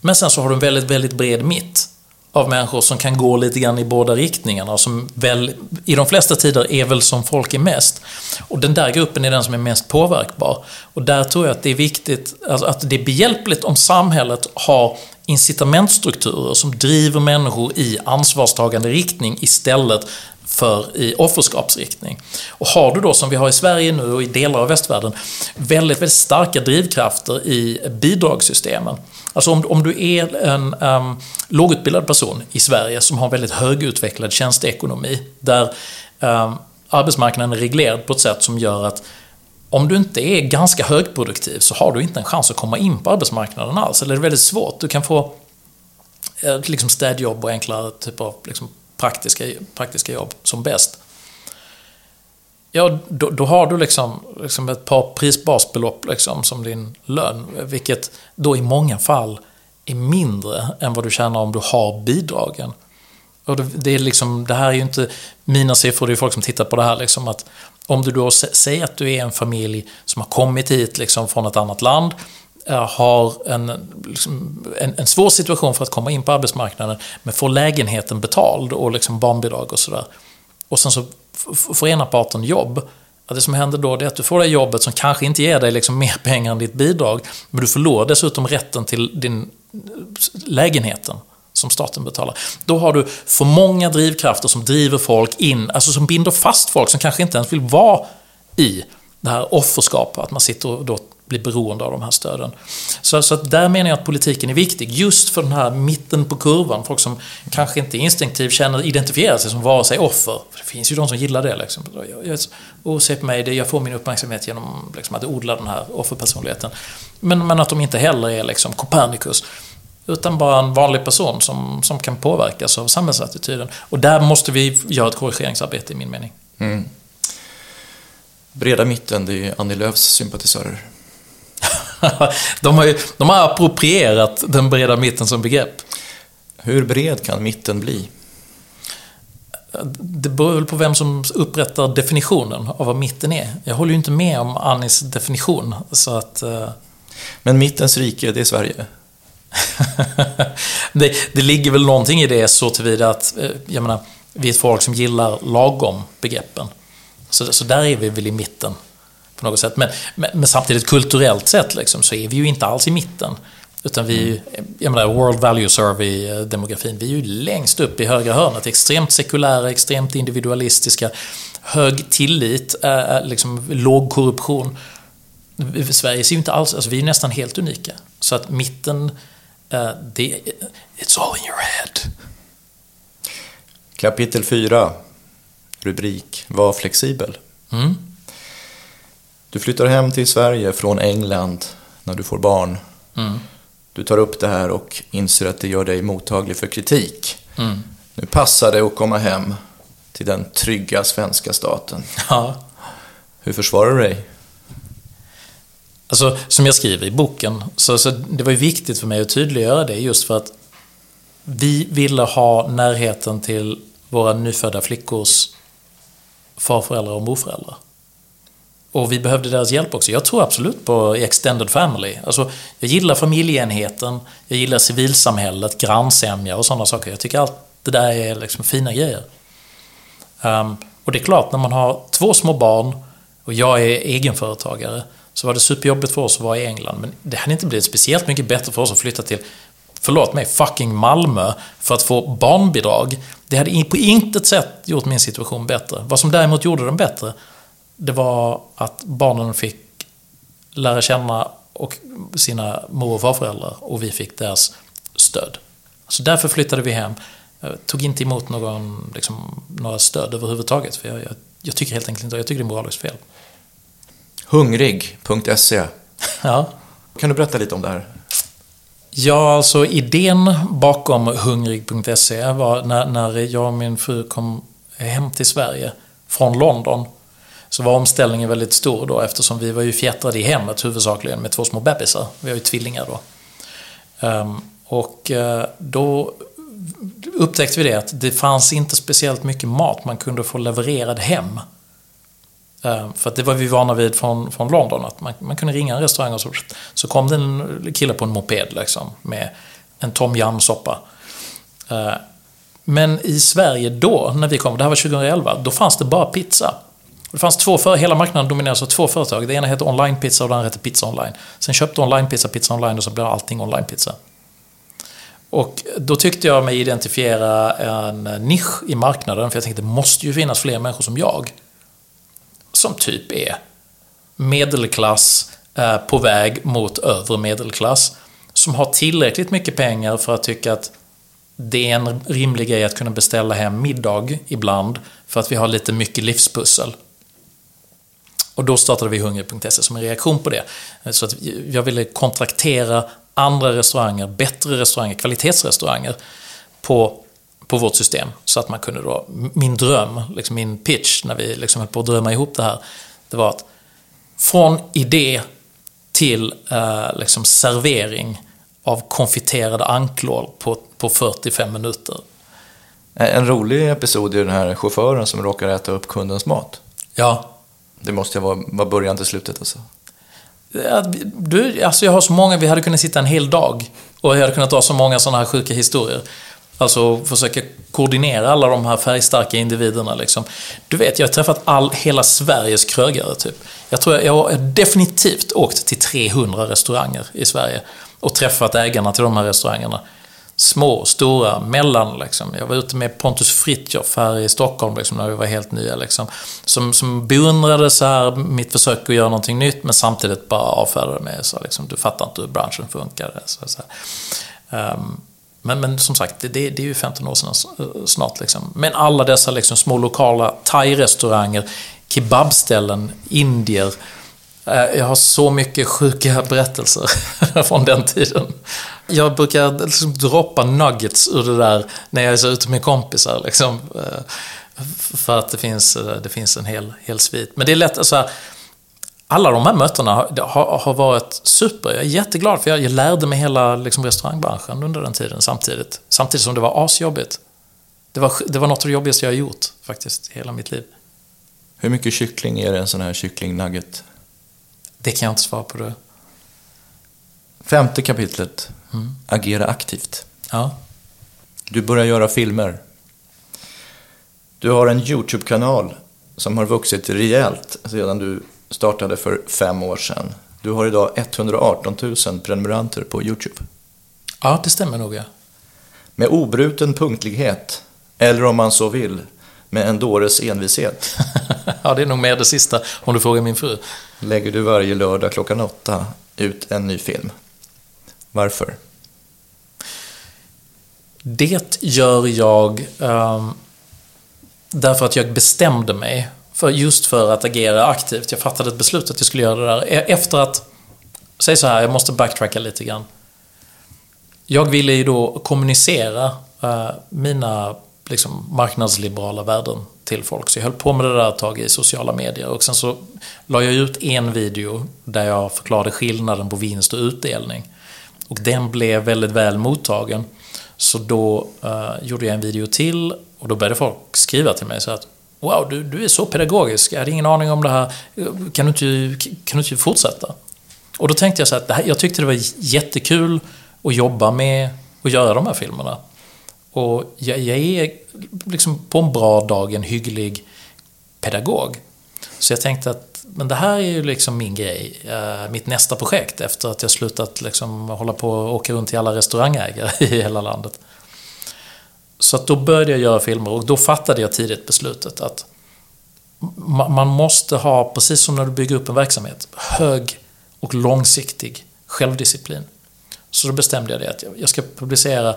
Men sen så har du en väldigt, väldigt bred mitt av människor som kan gå lite grann i båda riktningarna som väl, i de flesta tider är väl som folk är mest. Och den där gruppen är den som är mest påverkbar. Och där tror jag att det är viktigt, alltså att det är behjälpligt om samhället har incitamentstrukturer som driver människor i ansvarstagande riktning istället för i offerskapsriktning. Och har du då, som vi har i Sverige nu och i delar av västvärlden, väldigt, väldigt starka drivkrafter i bidragssystemen. Alltså om, om du är en um, lågutbildad person i Sverige som har väldigt högutvecklad tjänsteekonomi, där um, arbetsmarknaden är reglerad på ett sätt som gör att om du inte är ganska högproduktiv så har du inte en chans att komma in på arbetsmarknaden alls. Eller det är väldigt svårt. Du kan få eh, liksom städjobb och enklare typer av liksom praktiska, praktiska jobb som bäst. Ja, då, då har du liksom, liksom ett par prisbasbelopp liksom som din lön. Vilket då i många fall är mindre än vad du tjänar om du har bidragen. Och det, det, är liksom, det här är ju inte mina siffror, det är folk som tittar på det här. Liksom att om du då säger att du är en familj som har kommit hit liksom från ett annat land, Eh, har en, liksom, en, en, svår situation för att komma in på arbetsmarknaden, men får lägenheten betald och liksom barnbidrag och sådär. Och sen så får ena parten jobb. Att det som händer då är att du får det jobbet som kanske inte ger dig liksom mer <laughs> pengar än ditt bidrag, men du förlorar dessutom rätten till din eh, lägenheten som staten betalar. Då har du för många drivkrafter som driver folk in, alltså som binder fast folk som kanske inte ens vill vara i det här offerskapet, att man sitter och då blir beroende av de här stöden. Så, så där menar jag att politiken är viktig, just för den här mitten på kurvan, folk som kanske inte instinktivt känner, identifierar sig som vare sig offer. För det finns ju de som gillar det. Liksom. Jag, och se på mig, det, jag får min uppmärksamhet genom liksom, att odla den här offerpersonligheten. Men, men att de inte heller är liksom Copernicus. Utan bara en vanlig person som, som kan påverkas av samhällsattityden. Och där måste vi göra ett korrigeringsarbete i min mening. Mm. Breda mitten, det är Annie Lööfs sympatisörer de, har ju, de har approprierat den breda mitten som begrepp. Hur bred kan mitten bli? Det beror väl på vem som upprättar definitionen av vad mitten är. Jag håller ju inte med om Annis definition, så att... Uh... Men mittens rike, det är Sverige? <laughs> det, det ligger väl någonting i det så tillvida att, eh, jag menar, vi är ett folk som gillar lagom-begreppen. Så, så där är vi väl i mitten på något sätt. Men, men, men, samtidigt kulturellt sett liksom, så är vi ju inte alls i mitten. Utan vi ju, jag menar World Value Survey-demografin, vi är ju längst upp i högra hörnet. Extremt sekulära, extremt individualistiska, hög tillit, äh, liksom låg korruption. Sverige ser ju inte alls, alltså vi är nästan helt unika. Så att mitten det, it's all in your head. Kapitel 4, rubrik Var flexibel. Mm. Du flyttar hem till Sverige från England när du får barn. Mm. Du tar upp det här och inser att det gör dig mottaglig för kritik. Mm. Nu passar det att komma hem till den trygga svenska staten. Ja. Hur försvarar du dig? Alltså, som jag skriver i boken, så, så det var ju viktigt för mig att tydliggöra det just för att vi ville ha närheten till våra nyfödda flickors farföräldrar och morföräldrar. Och vi behövde deras hjälp också. Jag tror absolut på extended family. Alltså, jag gillar familjeenheten, jag gillar civilsamhället, grannsämja och sådana saker. Jag tycker allt det där är liksom fina grejer. Um, och det är klart, när man har två små barn och jag är egenföretagare så var det superjobbigt för oss att vara i England. Men det hade inte blivit speciellt mycket bättre för oss att flytta till, förlåt mig, fucking Malmö för att få barnbidrag. Det hade på intet sätt gjort min situation bättre. Vad som däremot gjorde den bättre, det var att barnen fick lära känna och sina mor och farföräldrar och vi fick deras stöd. Så därför flyttade vi hem. Jag tog inte emot någon, liksom, några stöd överhuvudtaget. För jag, jag, jag tycker helt enkelt inte jag tycker det är moraliskt fel. Hungrig.se. <laughs> Ja. Kan du berätta lite om det här? Ja, alltså idén bakom Hungrig.se var när, när jag och min fru kom hem till Sverige från London så var omställningen väldigt stor då eftersom vi var ju fjättrade i hemmet huvudsakligen med två små bebisar. Vi har ju tvillingar då. Ehm, och eh, då upptäckte vi det att det fanns inte speciellt mycket mat man kunde få levererad hem ehm, för att det var vi vana vid från, från London, att man, man kunde ringa en restaurang och så, så kom det en kille på en moped liksom, med en tom yum-soppa. Ehm, men i Sverige då, när vi kom, det här var 2011, då fanns det bara pizza. Det fanns två för, hela marknaden dominerades av två företag. Det ena hette Online Pizza och det andra hette Pizza Online. Sen köpte Online Pizza Pizza Online och så blev allting online pizza. Och då tyckte jag mig identifiera en nisch i marknaden, för jag tänkte det måste ju finnas fler människor som jag. Som typ är medelklass, eh, på väg mot övre medelklass. Som har tillräckligt mycket pengar för att tycka att det är en rimlig grej att kunna beställa hem middag ibland. För att vi har lite mycket livspussel. Och då startade vi Hungrig.se som en reaktion på det. Så att jag ville kontraktera andra restauranger, bättre restauranger, kvalitetsrestauranger på, på vårt system. Så att man kunde då, min dröm, liksom min pitch när vi liksom höll på att drömma ihop det här, det var att från idé till eh, liksom servering av konfiterade anklor på, på 45 minuter. En rolig episod är den här chauffören som råkar äta upp kundens mat. Ja. Det måste ju vara, vara början till slutet alltså. Du, alltså jag har så många, vi hade kunnat sitta en hel dag och jag hade kunnat dra så många sådana här sjuka historier. Alltså försöka koordinera alla de här färgstarka individerna liksom. Du vet, jag har träffat all, hela Sveriges krögare typ. Jag tror jag, jag har definitivt åkt till 300 restauranger i Sverige och träffat ägarna till de här restaurangerna små, stora, mellan. Liksom. Jag var ute med Pontus Fritjof här i Stockholm liksom, när vi var helt nya. Liksom, som, som beundrade så här, mitt försök att göra någonting nytt men samtidigt bara avfärdade mig. Så, liksom, du fattar inte hur branschen funkar. Så, så um, men, men som sagt, det, det, är ju 15 år sedan eh, snart. Liksom. Men alla dessa liksom, små lokala thai-restauranger, kebabställen, indier, Eh, jag har så mycket sjuka berättelser <laughs> från den tiden. Jag brukar liksom droppa nuggets ur det där när jag är så ute med kompisar. Liksom. Eh, för att det finns, eh, det finns en hel, hel svit. Men det är lätt, alltså, alla de här mötena har, har, varit super. Jag är jätteglad för jag, jag lärde mig hela liksom, restaurangbranschen under den tiden samtidigt. Samtidigt som det var asjobbigt. Det var, det var något av det jobbigaste jag har gjort faktiskt, hela mitt liv. Hur mycket kyckling är det en sån här kycklingnugget? Det kan jag inte svara på. Det. Femte kapitlet. Mm. Agera aktivt. Ja. Du börjar göra filmer. Du har en YouTube-kanal som har vuxit rejält sedan du startade för fem år sedan. Du har idag 118 000 prenumeranter på YouTube. Ja, det stämmer nog. Ja. Med obruten punktlighet, eller om man så vill, med en dåres envishet. <laughs> ja, det är nog mer det sista, om du frågar min fru. Lägger du varje lördag klockan åtta ut en ny film. Varför? Det gör jag um, därför att jag bestämde mig för just för att agera aktivt. Jag fattade ett beslut att jag skulle göra det där. E-, efter att, säg så här, jag måste backtracka lite grann. Jag ville ju då kommunicera uh, mina liksom, marknadsliberala värden till folk. Så jag höll på med det där ett tag i sociala medier och sen så la jag ut en video där jag förklarade skillnaden på vinst och utdelning. Och den blev väldigt väl mottagen. Så då uh, gjorde jag en video till och då började folk skriva till mig så att Wow, du, du är så pedagogisk. Jag hade ingen aning om det här. Kan du inte, kan du inte fortsätta? Och då tänkte jag så att här, jag tyckte det var jättekul att jobba med och göra de här filmerna. Och jag, jag är liksom på en bra dag en hygglig pedagog. Så jag tänkte att men det här är ju liksom min grej, eh, mitt nästa projekt efter att jag slutat liksom hålla på och åka runt till alla restaurangägare <laughs> i hela landet. Så att då började jag göra filmer och då fattade jag tidigt beslutet att man måste ha, precis som när du bygger upp en verksamhet, hög och långsiktig självdisciplin. Så då bestämde jag det att jag ska publicera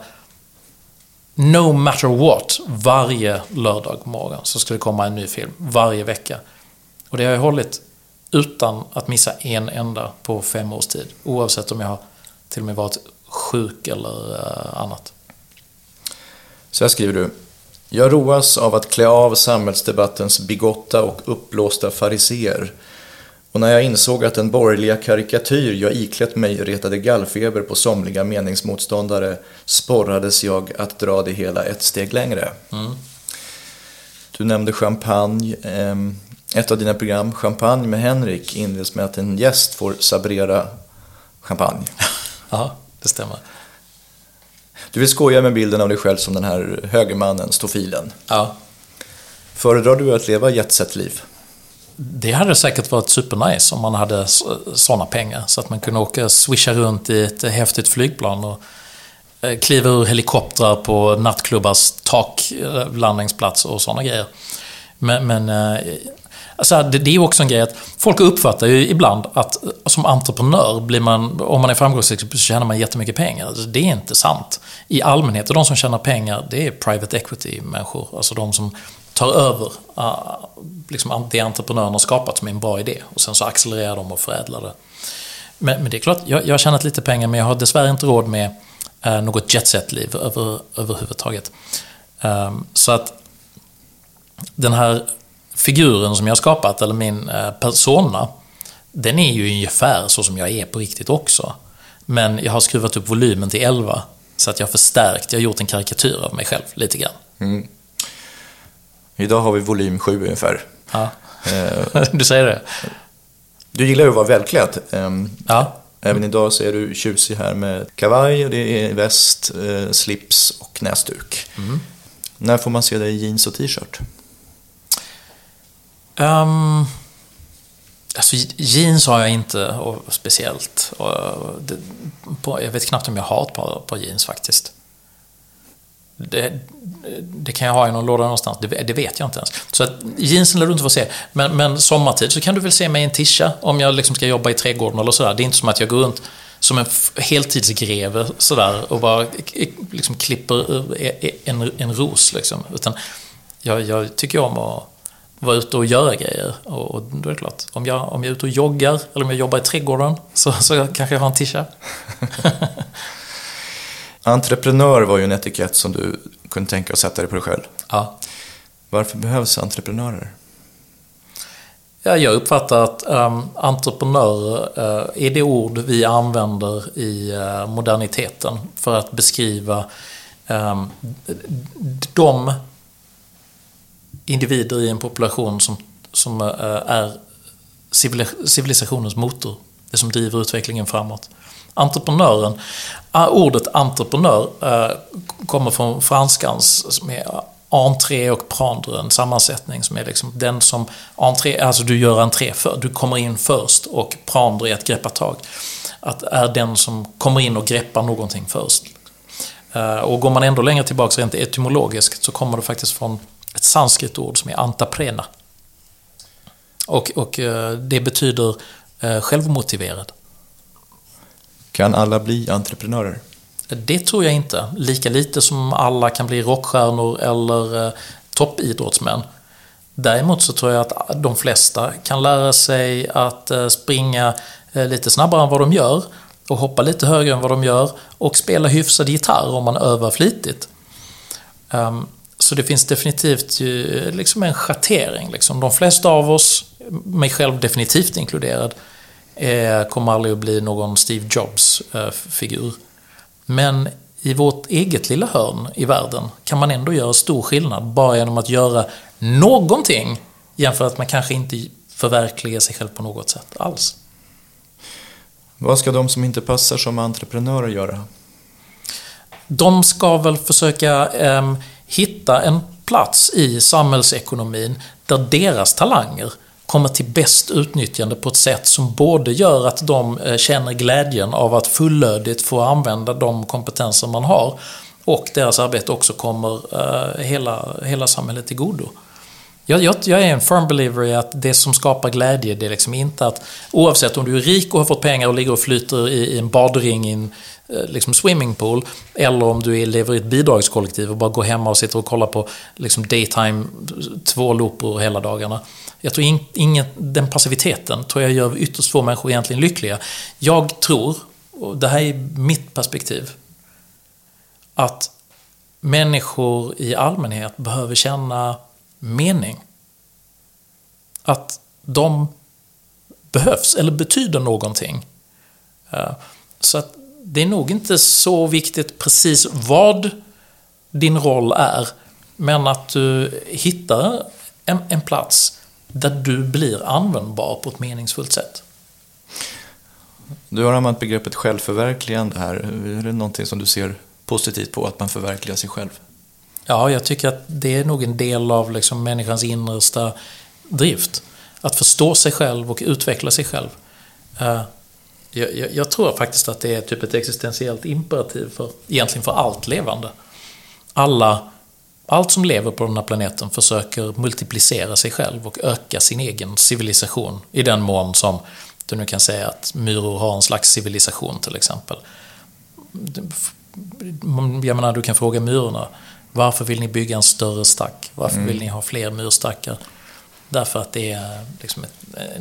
no matter what, varje lördag morgon så ska det komma en ny film. Varje vecka. Och det har jag hållit utan att missa en enda på fem års tid. Oavsett om jag har till och med varit sjuk eller eh, annat. Så här skriver du. Jag roas av att klä av samhällsdebattens bigotta och uppblåsta fariseer och när jag insåg att den borgerliga karikatyr jag iklätt mig retade gallfeber på somliga meningsmotståndare sporrades jag att dra det hela ett steg längre. Mm. Du nämnde champagne. Ehm, ett av dina program, Champagne med Henrik, inleds med att en gäst får sabrera champagne. <laughs> Ja, det stämmer. Du vill skoja med bilden av dig själv som den här högermannen, stofilen. Ja. Föredrar du att leva jetset-liv? Det hade säkert varit supernice om man hade sådana pengar. Så att man kunde åka swisha runt i ett häftigt flygplan och eh, kliva ur helikoptrar på nattklubbars taklandningsplats eh, och sådana grejer. Men, men eh, alltså, det, det är också en grej att folk uppfattar ju ibland att som entreprenör blir man, om man är framgångsrik så tjänar man jättemycket pengar. Alltså, det är inte sant. I allmänhet, och de som tjänar pengar, det är private equity-människor. Alltså de som tar över uh, liksom det entreprenören har skapat som är en bra idé. Och sen så accelererar de och förädlar det. Men, men det är klart, jag, jag har tjänat lite pengar men jag har dessvärre inte råd med uh, något jetset-liv över, överhuvudtaget. Um, så att den här figuren som jag har skapat, eller min uh, persona, den är ju ungefär så som jag är på riktigt också. Men jag har skruvat upp volymen till 11. Så att jag har förstärkt, jag har gjort en karikatyr av mig själv lite grann. Mm. Idag har vi volym 7 ungefär. Ja. Eh, <laughs> du säger det. Du gillar ju att vara välklädd. Ehm, ja. Även idag så är du tjusig här med kavaj, det är väst, eh, slips och näsduk. Mm. När får man se dig i jeans och t-shirt? Um, alltså jeans har jag inte och speciellt. Och det, på, jag vet knappt om jag har ett par, par jeans faktiskt. Det, det, kan jag ha i någon låda någonstans, det, det, vet jag inte ens. Så att, jeansen lär du inte få se. Men, men sommartid så kan du väl se mig i en tisha om jag liksom ska jobba i trädgården eller sådär. Det är inte som att jag går runt som en heltidsgreve sådär och bara liksom klipper e- e- en, en ros. Liksom. Utan jag, jag tycker om att vara ute och göra grejer. Och då är det klart, om jag, om jag är ute och joggar eller om jag jobbar i trädgården så, så kanske jag har en tisha. <laughs> Entreprenör var ju en etikett som du kunde tänka dig att sätta dig på dig själv. Ja. Varför behövs entreprenörer? Ja, jag uppfattar att um, entreprenörer uh, är det ord vi använder i uh, moderniteten för att beskriva um, de individer i en population som, som uh, är civilisationens motor. Det som driver utvecklingen framåt. Entreprenören, ordet entreprenör eh, kommer från franskans som är entré och prendre, en sammansättning som är liksom den som entré, alltså du gör entré för, du kommer in först och prendre är att greppa tag. Att är den som kommer in och greppar någonting först. Eh, och går man ändå längre tillbaka rent etymologiskt så kommer det faktiskt från ett sanskrit ord som är antaprena. Och, och eh, det betyder självmotiverad. Kan alla bli entreprenörer? Det tror jag inte. Lika lite som alla kan bli rockstjärnor eller eh, toppidrottsmän. Däremot så tror jag att de flesta kan lära sig att eh, springa eh, lite snabbare än vad de gör och hoppa lite högre än vad de gör och spela hyfsad gitarr om man övar flitigt. Ehm, så det finns definitivt ju liksom en schattering. Liksom. De flesta av oss, mig själv definitivt inkluderad, kommer aldrig att bli någon Steve Jobs-figur. Men i vårt eget lilla hörn i världen kan man ändå göra stor skillnad bara genom att göra någonting jämfört med kanske inte förverkliga sig själv på något sätt alls. Vad ska de som inte passar som entreprenörer göra? De ska väl försöka eh, hitta en plats i samhällsekonomin där deras talanger kommer till bäst utnyttjande på ett sätt som både gör att de eh, känner glädjen av att fullödigt få använda de kompetenser man har och deras arbete också kommer eh, hela, hela samhället till godo. Jag, jag, jag, är en firm believer i att det som skapar glädje, det är liksom inte att oavsett om du är rik och har fått pengar och ligger och flyter i, i en badring i en eh, liksom swimmingpool eller om du är, lever i ett bidragskollektiv och bara går hemma och sitter och kollar på liksom daytime två loopor hela dagarna. Jag tror in, ingen, den passiviteten tror jag gör ytterst få människor egentligen lyckliga. Jag tror, och det här är mitt perspektiv, att människor i allmänhet behöver känna mening. Att de behövs eller betyder någonting. Eh, så att det är nog inte så viktigt precis vad din roll är, men att du hittar en, en plats där du blir användbar på ett meningsfullt sätt. Du har använt begreppet självförverkligande här. Är det någonting som du ser positivt på, att man förverkligar sig själv? Ja, jag tycker att det är nog en del av liksom människans innersta drift. Att förstå sig själv och utveckla sig själv. Uh, Jag, jag, jag, tror faktiskt att det är typ ett existentiellt imperativ för, egentligen för allt levande. Alla, allt som lever på den här planeten försöker multiplicera sig själv och öka sin egen civilisation i den mån som du nu kan säga att myror har en slags civilisation till exempel. Jag menar, du kan fråga myrorna, varför vill ni bygga en större stack? Varför mm. vill ni ha fler myrstackar? Därför att det är liksom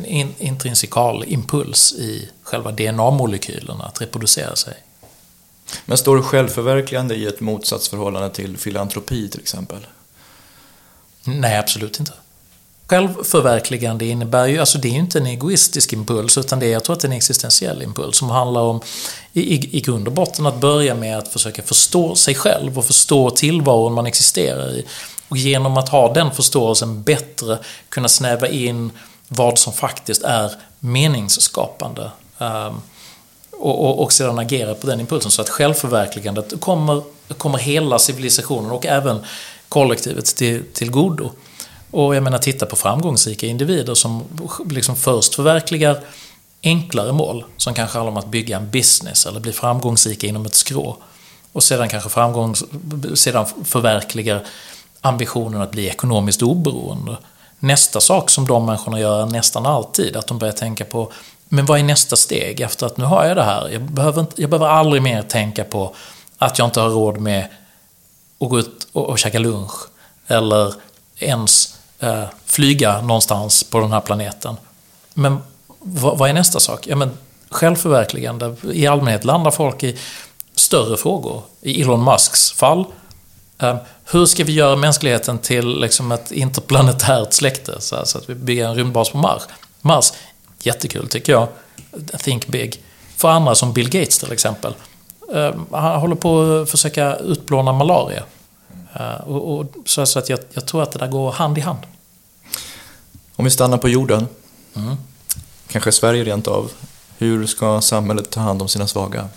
en intrinsikal impuls i själva DNA-molekylerna att reproducera sig. Men står självförverkligande i ett motsatsförhållande till filantropi till exempel? Nej, absolut inte. Självförverkligande innebär ju, alltså det är ju inte en egoistisk impuls utan det är, jag tror att det är en existentiell impuls som handlar om i, i, i grund och botten att börja med att försöka förstå sig själv och förstå tillvaron man existerar i. Och genom att ha den förståelsen bättre kunna snäva in vad som faktiskt är meningsskapande. Um, och, och, och sedan agera på den impulsen så att självförverkligandet kommer, kommer hela civilisationen och även kollektivet till, till godo. Och jag menar, titta på framgångsrika individer som liksom först förverkligar enklare mål, som kanske handlar om att bygga en business eller bli framgångsrika inom ett skrå. Och sedan kanske framgångs, sedan förverkligar ambitionen att bli ekonomiskt oberoende. Nästa sak som de människorna gör nästan alltid, att de börjar tänka på men vad är nästa steg efter att nu har jag det här? Jag behöver, inte, jag behöver aldrig mer tänka på att jag inte har råd med att gå ut och, och käka lunch. Eller ens eh, flyga någonstans på den här planeten. Men vad, vad är nästa sak? Ja, men självförverkligande. I allmänhet landar folk i större frågor. I Elon Musks fall, eh, hur ska vi göra mänskligheten till liksom ett interplanetärt släkte? Så, att vi bygger en rymdbas på Mars. Mars, jättekul tycker jag. Think big. För andra som Bill Gates till exempel. Eh, han håller på att försöka utplåna malaria. Eh, och, och, så, så att jag, jag, tror att det där går hand i hand. Om vi stannar på jorden, mm. kanske Sverige rent av. Hur ska samhället ta hand om sina svaga?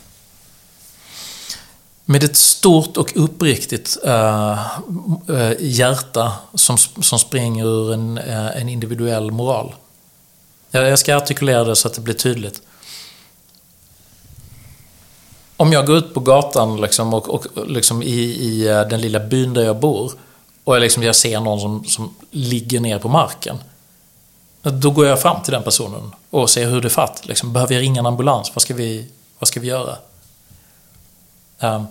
Med ett stort och uppriktigt äh, hjärta som, som springer ur en, äh, en individuell moral. Jag, ska artikulera det så att det blir tydligt om jag går ut på gatan liksom, och, och liksom i, i eh, den lilla byn där jag bor och jag, liksom, jag ser någon som, som ligger ner på marken. Då går jag fram till den personen och ser hur det är fatt. Liksom, behöver jag ringa en ambulans? Vad ska vi, vad ska vi göra? Um,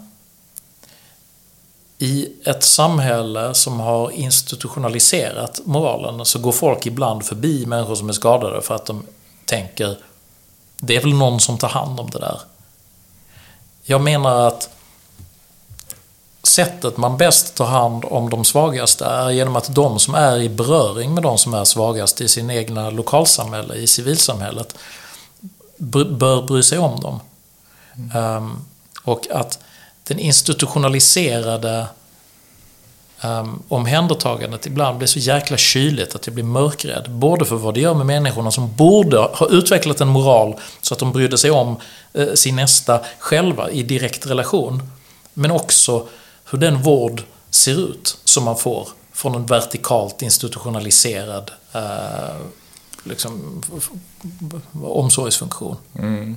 i ett samhälle som har institutionaliserat moralen så går folk ibland förbi människor som är skadade för att de tänker det är väl någon som tar hand om det där. Jag menar att sättet man bäst tar hand om de svagaste är genom att de som är i beröring med de som är svagast i sin egna lokalsamhälle, i civilsamhället, bör bry sig om dem. Mm. Um, och att den institutionaliserade um, omhändertagandet ibland blir så jäkla kyligt att jag blir mörkrädd. Både för vad det gör med människorna som borde ha utvecklat en moral så att de brydde sig om uh, sin nästa själva i direkt relation. Men också hur den vård ser ut som man får från en vertikalt institutionaliserad uh, liksom, omsorgsfunktion. Mm.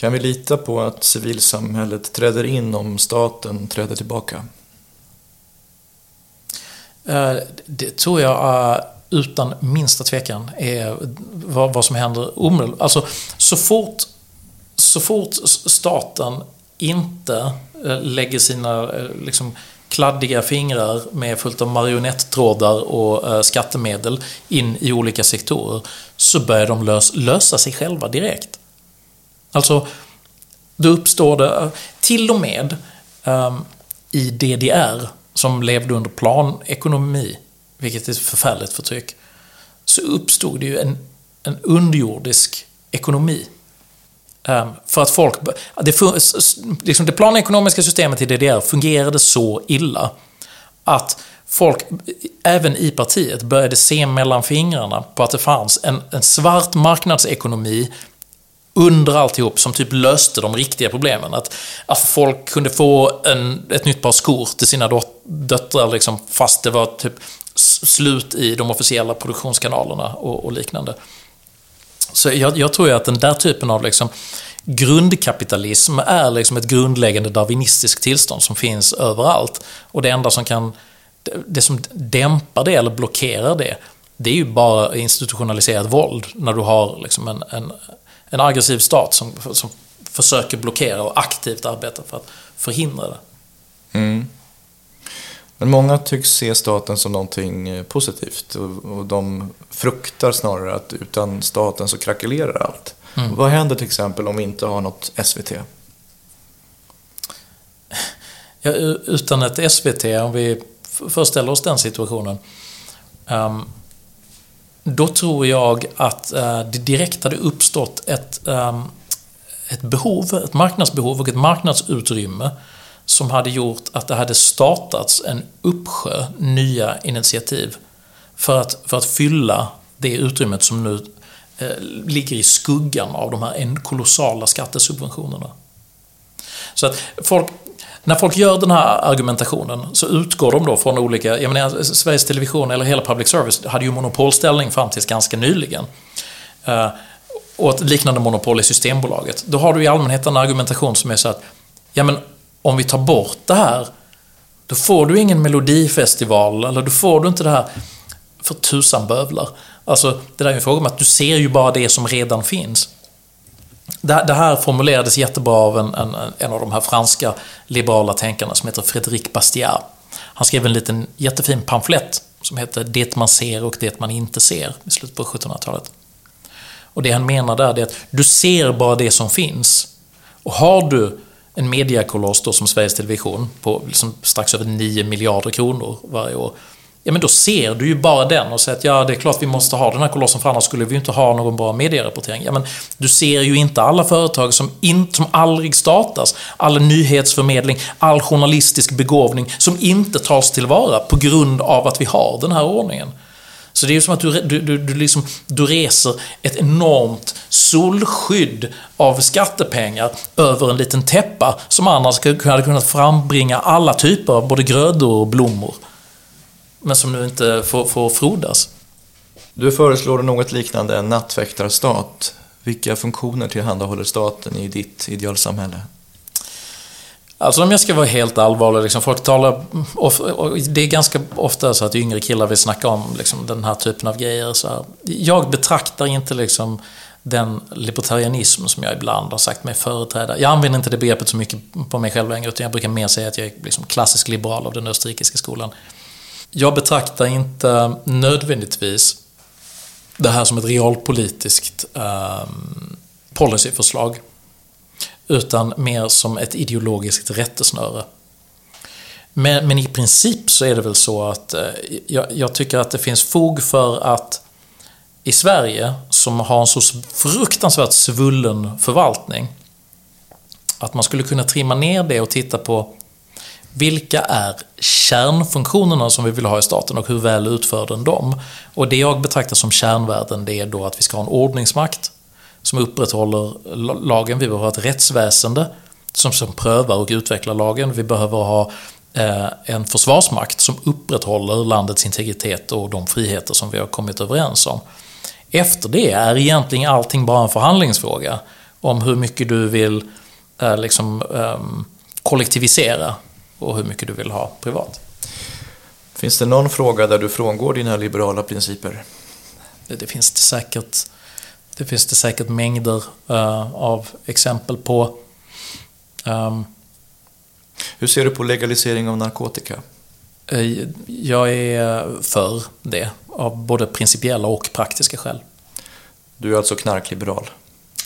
Kan vi lita på att civilsamhället träder in om staten träder tillbaka? Eh, det tror jag eh, utan minsta tvekan är vad, som händer omedelbart. Alltså, så fort, så fort staten inte eh, lägger sina liksom, kladdiga fingrar med fullt av marionettrådar och skattemedel in i olika sektorer så börjar de lösa sig själva direkt. Alltså, då uppstår det, till och med um, i DDR som levde under planekonomi, vilket är ett förfärligt förtryck, så uppstod det ju en, en underjordisk ekonomi. Um, för att folk... Det, liksom det planekonomiska systemet i DDR fungerade så illa att folk, även i partiet, började se mellan fingrarna på att det fanns en, en svart marknadsekonomi under alltihop som typ löste de riktiga problemen. Att, att folk kunde få en, ett nytt par skor till sina döttrar liksom, fast det var typ slut i de officiella produktionskanalerna och, och liknande. Så jag, jag, tror ju att den där typen av liksom grundkapitalism är liksom ett grundläggande darwinistiskt tillstånd som finns överallt. Och det enda som kan det som dämpar det eller blockerar det, det är ju bara institutionaliserat våld. När du har liksom en, en, en aggressiv stat som, som försöker blockera och aktivt arbeta för att förhindra det. Mm. Men många tycks se staten som någonting eh, positivt och de fruktar snarare att utan staten så krackelerar allt. Mm. Vad händer till exempel om vi inte har något SVT? <laughs> Ja, utan ett SVT, om vi föreställer oss den situationen. Um, då tror jag att eh, det direkt hade uppstått ett, ehm, ett behov, ett marknadsbehov och ett marknadsutrymme som hade gjort att det hade startats en uppsjö nya initiativ för att, för att fylla det utrymmet som nu eh, ligger i skuggan av de här kolossala skattesubventionerna. Så att folk, när folk gör den här argumentationen så utgår de då från olika, jag menar Sveriges Television eller hela public service hade ju monopolställning fram tills ganska nyligen. Eh, och ett liknande monopol i Systembolaget. Då har du i allmänhet en argumentation som är så att, ja men om vi tar bort det här, då får du ingen melodifestival, eller då får du inte det här för tusan bövlar. Alltså, det där är en fråga om att du ser ju bara det som redan finns. Det, det här formulerades jättebra av en, en, en, av de här franska liberala tänkarna som heter Frédéric Bastiat. Han skrev en liten jättefin pamflett som heter Det man ser och det man inte ser i slutet på 1700-talet. Och det han menar där är att du ser bara det som finns. Och har du en mediakoloss då som Sveriges Television på liksom strax över 9 miljarder kronor varje år. Ja men då ser du ju bara den och säger att ja det är klart vi måste ha den här kolossen för annars skulle vi ju inte ha någon bra medierapportering. Ja men du ser ju inte alla företag som, in, som aldrig startas. All nyhetsförmedling, all journalistisk begåvning som inte tas tillvara på grund av att vi har den här ordningen. Så det är ju som att du, du, du, du, liksom, du reser ett enormt solskydd av skattepengar över en liten täppa som annars hade kunnat frambringa alla typer av både grödor och blommor. Men som nu inte får, får frodas. Du föreslår något liknande en nattväktarstat. Vilka funktioner tillhandahåller staten i ditt idealsamhälle? Alltså om jag ska vara helt allvarlig, liksom, folk talar... Det är ganska ofta så att yngre killar vill snacka om liksom, den här typen av grejer. Så jag betraktar inte liksom den libertarianism som jag ibland har sagt mig företräda. Jag använder inte det begreppet så mycket på mig själv längre, utan jag brukar mer säga att jag är liksom klassisk liberal av den österrikiska skolan. Jag betraktar inte nödvändigtvis det här som ett realpolitiskt eh, policyförslag utan mer som ett ideologiskt rättesnöre. Men, men, i princip så är det väl så att eh, jag, jag, tycker att det finns fog för att i Sverige, som har en så fruktansvärt svullen förvaltning, att man skulle kunna trimma ner det och titta på vilka är kärnfunktionerna som vi vill ha i staten och hur väl utför den dem? Och det jag betraktar som kärnvärden det är då att vi ska ha en ordningsmakt som upprätthåller lagen. Vi behöver ha ett rättsväsende som, som prövar och utvecklar lagen. Vi behöver ha eh, en försvarsmakt som upprätthåller landets integritet och de friheter som vi har kommit överens om. Efter det är egentligen allting bara en förhandlingsfråga om hur mycket du vill eh, liksom, eh, kollektivisera och hur mycket du vill ha privat. Finns det någon fråga där du frångår dina liberala principer? Det, det finns det säkert det finns det säkert mängder uh, av exempel på. Um, Hur ser du på legalisering av narkotika? Uh, jag är för det, av både principiella och praktiska skäl. Du är alltså knarkliberal?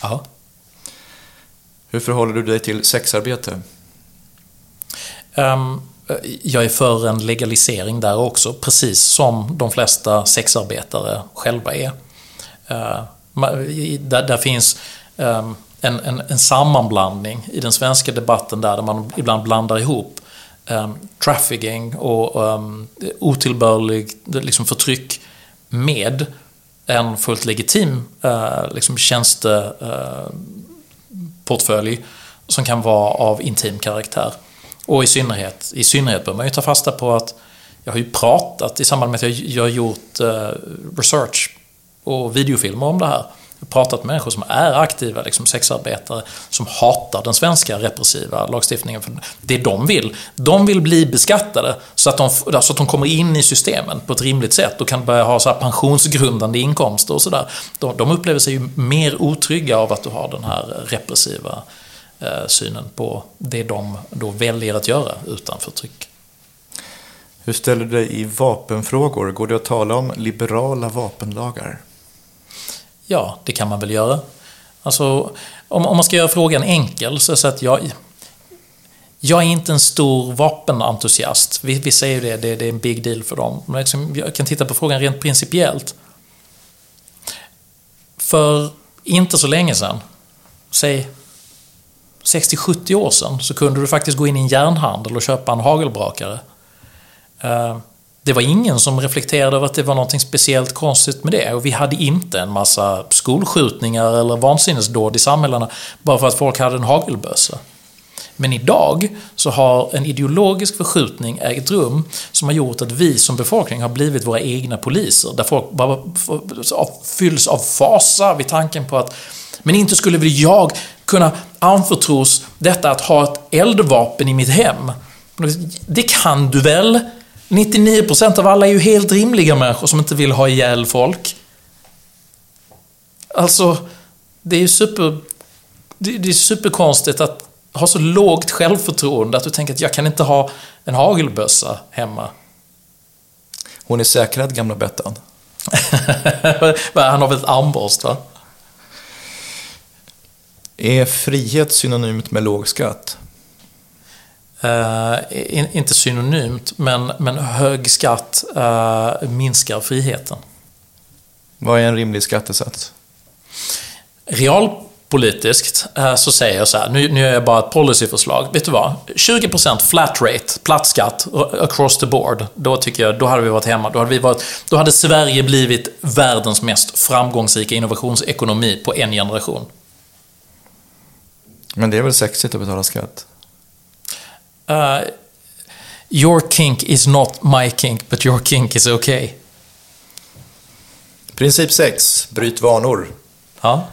Ja. Hur förhåller du dig till sexarbete? Um, jag är för en legalisering där också, precis som de flesta sexarbetare själva är. Ehm, där, där finns ehm, en, en, en, sammanblandning i den svenska debatten där, där man ibland blandar ihop trafficking och otillbörlig liksom förtryck med en fullt legitim eh, liksom tjänsteportfölj eh, som kan vara av intim karaktär. Och i synnerhet, i synnerhet bör man ju ta fasta på att jag har ju pratat i samband med att jag, jag har gjort eh, research och videofilmer om det här. Jag har pratat med människor som är aktiva liksom sexarbetare som hatar den svenska repressiva lagstiftningen. För det de vill, de vill bli beskattade så att de, så att de kommer in i systemen på ett rimligt sätt och kan börja ha så pensionsgrundande inkomster och sådär. De, de upplever sig ju mer otrygga av att du har den här repressiva eh, synen på det de då väljer att göra utan förtryck. Hur ställer du dig i vapenfrågor? Går det att tala om liberala vapenlagar? Ja, det kan man väl göra. Alltså, om, om man ska göra frågan enkel så är det att jag, jag är inte en stor vapenentusiast. Vi, vi säger det, det, det är en big deal för dem. Men liksom, jag kan titta på frågan rent principiellt. För inte så länge sedan, säg 60-70 år sedan, så kunde du faktiskt gå in i en järnhandel och köpa en hagelbrakare. Eh, det var ingen som reflekterade över att det var något speciellt konstigt med det. Och vi hade inte en massa skolskjutningar eller vansinnesdåd i samhällena bara för att folk hade en hagelbössa. Men idag så har en ideologisk förskjutning ägt rum som har gjort att vi som befolkning har blivit våra egna poliser. Där folk bara fylls av fasa vid tanken på att men inte skulle väl jag kunna anförtros detta att ha ett eldvapen i mitt hem? Det kan du väl? 99% av alla är ju helt rimliga människor som inte vill ha ihjäl folk. Alltså, det är ju super... Det är superkonstigt att ha så lågt självförtroende att du tänker att jag kan inte ha en hagelbössa hemma. Hon är säkrad, gamla Bettan. <laughs> Han har väl ett armborst, va? Är frihet synonymt med låg skatt? Uh, in, inte synonymt, men, men hög skatt uh, minskar friheten. Vad är en rimlig skattesats? Realpolitiskt uh, så säger jag så här, nu, nu gör jag bara ett policyförslag. Vet du vad? 20% flat rate, platt skatt, across the board. Då tycker jag, då hade vi varit hemma. Då hade, vi varit, då hade Sverige blivit världens mest framgångsrika innovationsekonomi på en generation. Men det är väl sexigt att betala skatt? Uh, your kink is not my kink, but your kink is okay. Princip 6. Bryt vanor. Ja.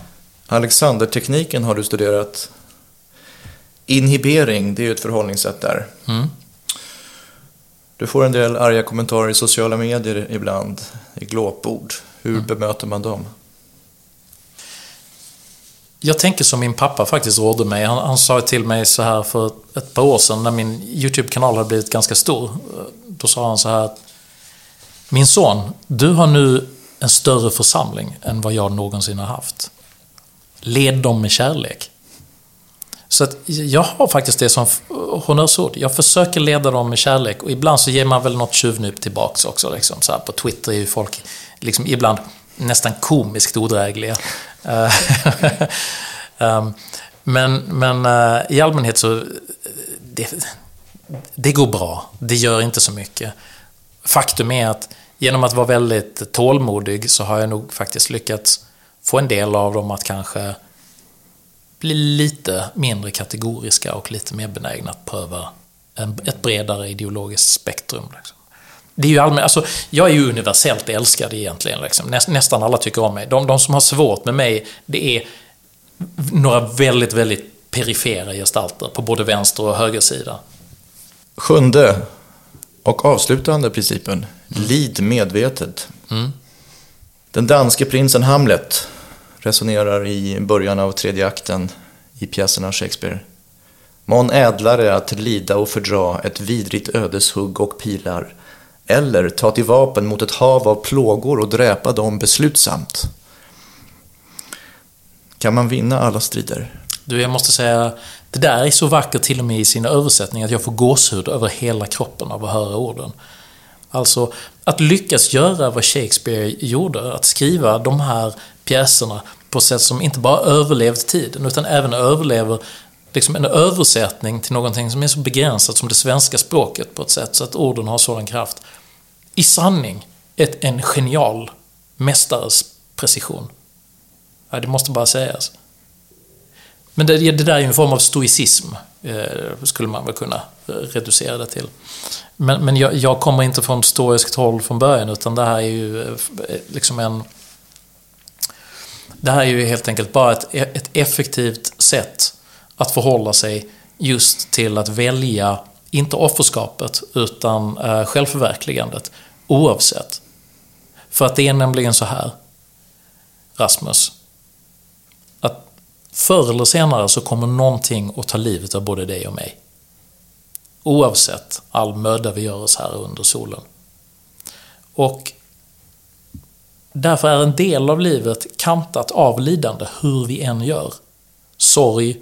Alexandertekniken har du studerat. Inhibering, det är ju ett förhållningssätt där. Mm. Du får en del arga kommentarer i sociala medier ibland, i glåpord. Hur mm. bemöter man dem? Jag tänker som min pappa faktiskt rådde mig. Han, han sa till mig så här för ett par år sedan när min YouTube-kanal hade blivit ganska stor. Då sa han så här att Min son, du har nu en större församling än vad jag någonsin har haft. Led dem med kärlek. Så att jag har faktiskt det som honnörsord. Jag försöker leda dem med kärlek och ibland så ger man väl något tjuvnyp tillbaks också. Liksom. Så på Twitter är ju folk liksom ibland nästan komiskt odrägliga. Eh, <laughs> um, men, men uh, i allmänhet så... Det, det går bra. Det gör inte så mycket. Faktum är att genom att vara väldigt tålmodig så har jag nog faktiskt lyckats få en del av dem att kanske bli lite mindre kategoriska och lite mer benägna att pröva en, ett bredare ideologiskt spektrum. Liksom. Det är ju allmän, alltså, jag är ju universellt älskad egentligen. Liksom. Näst, nästan alla tycker om mig. De, de som har svårt med mig, det är några väldigt, väldigt perifera gestalter på både vänster och höger sida. Sjunde och avslutande principen. Lid medvetet. Mm. Den danske prinsen Hamlet resonerar i början av tredje akten i pjäsen av Shakespeare. Mån ädlare att lida och fördra ett vidrigt ödeshugg och pilar eller ta till vapen mot ett hav av plågor och dräpa dem beslutsamt. Kan man vinna alla strider? Du, jag måste säga, det där är så vackert till och med i sin översättning att jag får gåshud över hela kroppen av att höra orden. Alltså, att lyckas göra vad Shakespeare gjorde, att skriva de här pjäserna på ett sätt som inte bara överlevt tiden, utan även överlever liksom en översättning till någonting som är så begränsat som det svenska språket på ett sätt så att orden har sådan kraft. I sanning ett, en genial mästares precision. Ja, det måste bara sägas. Men det, det där är ju en form av stoicism, eh, skulle man väl kunna eh, reducera det till. Men, men jag, jag, kommer inte från stoiskt håll från början, utan det här är ju eh, eh, liksom en Det här är ju helt enkelt bara ett, ett effektivt sätt att förhålla sig just till att välja, inte offerskapet, utan eh, självförverkligandet. Oavsett. För att det är nämligen så här, Rasmus, att förr eller senare så kommer någonting att ta livet av både dig och mig. Oavsett all möda vi gör oss här under solen. Och därför är en del av livet kantat av lidande, hur vi än gör. Sorg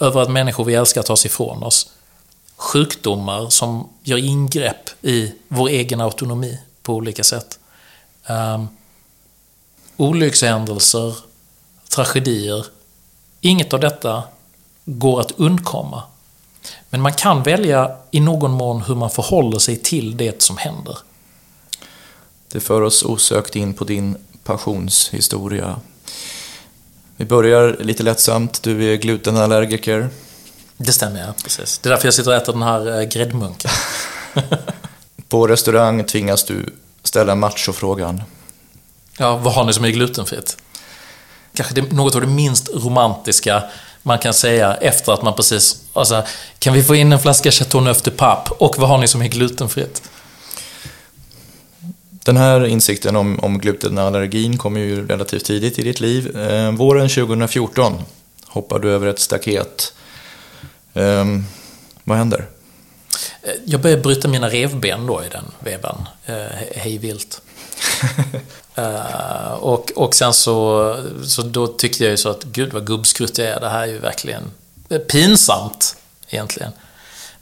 över att människor vi älskar tas ifrån oss. Sjukdomar som gör ingrepp i vår egen autonomi på olika sätt. Um, olyckshändelser, tragedier. Inget av detta går att undkomma. Men man kan välja i någon mån hur man förhåller sig till det som händer. Det för oss osökt in på din passionshistoria. Vi börjar lite lättsamt. Du är glutenallergiker. Det stämmer, ja. Precis. Det är därför jag sitter och äter den här eh, gräddmunken. <laughs> på restaurang tvingas du ställa machofrågan. Ja, vad har ni som är glutenfritt? Kanske det, något av det minst romantiska man kan säga efter att man precis... Alltså, kan vi få in en flaska Chateau Neuf de Pape? Och vad har ni som är glutenfritt? Den här insikten om, om glutenallergin kom ju relativt tidigt i ditt liv. Eh, våren 2014 hoppar du över ett staket. Eh, vad händer? Jag började bryta mina revben då i den vevan, eh, hejvilt. uh, <laughs> och, och sen så, så då tyckte jag ju så att gud vad gubbskruttig jag är. Det här är ju verkligen pinsamt egentligen.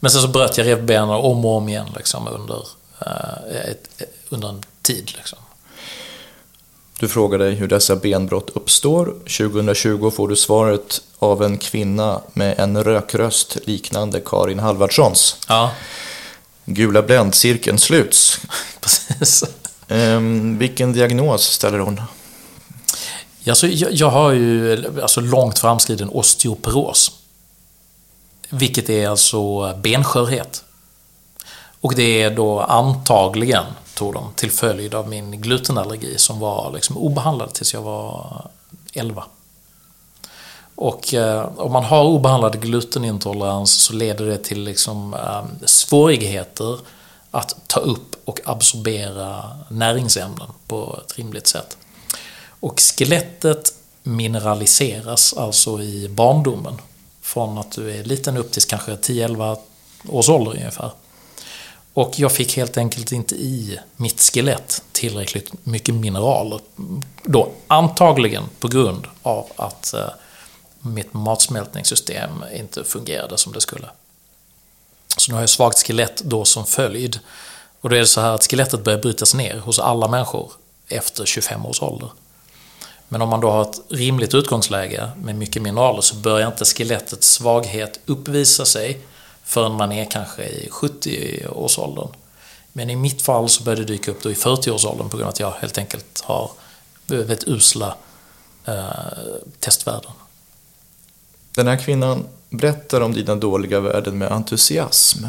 Men sen så bröt jag revbenen om och om igen liksom, under, uh, ett, under en tid. Liksom. Du frågar dig hur dessa benbrott uppstår. 2020 får du svaret av en kvinna med en rökröst liknande Karin Halvardssons. Ja. Gula bländcirkeln sluts. <laughs> Precis. Um, vilken diagnos ställer hon? Alltså, jag, jag har ju alltså, långt framskriden osteoporos. Vilket är alltså benskörhet. Och det är då antagligen, tog dem till följd av min glutenallergi som var liksom obehandlad tills jag var 11. Och eh, om man har obehandlad glutenintolerans så leder det till liksom, eh, svårigheter att ta upp och absorbera näringsämnen på ett rimligt sätt. Och skelettet mineraliseras alltså i barndomen. Från att du är liten upp till kanske 10-11 års ålder ungefär. Och jag fick helt enkelt inte i mitt skelett tillräckligt mycket mineraler. Då antagligen på grund av att eh, mitt matsmältningssystem inte fungerade som det skulle. Så nu har jag svagt skelett då som följd. Och då är det så här att skelettet börjar brytas ner hos alla människor efter 25 års ålder. Men om man då har ett rimligt utgångsläge med mycket mineraler så börjar inte skelettets svaghet uppvisa sig förrän man är kanske i 70-årsåldern. Men i mitt fall så började det dyka upp då i 40-årsåldern på grund av att jag helt enkelt har väldigt usla eh, testvärden. Den här kvinnan berättar om dina dåliga värden med entusiasm.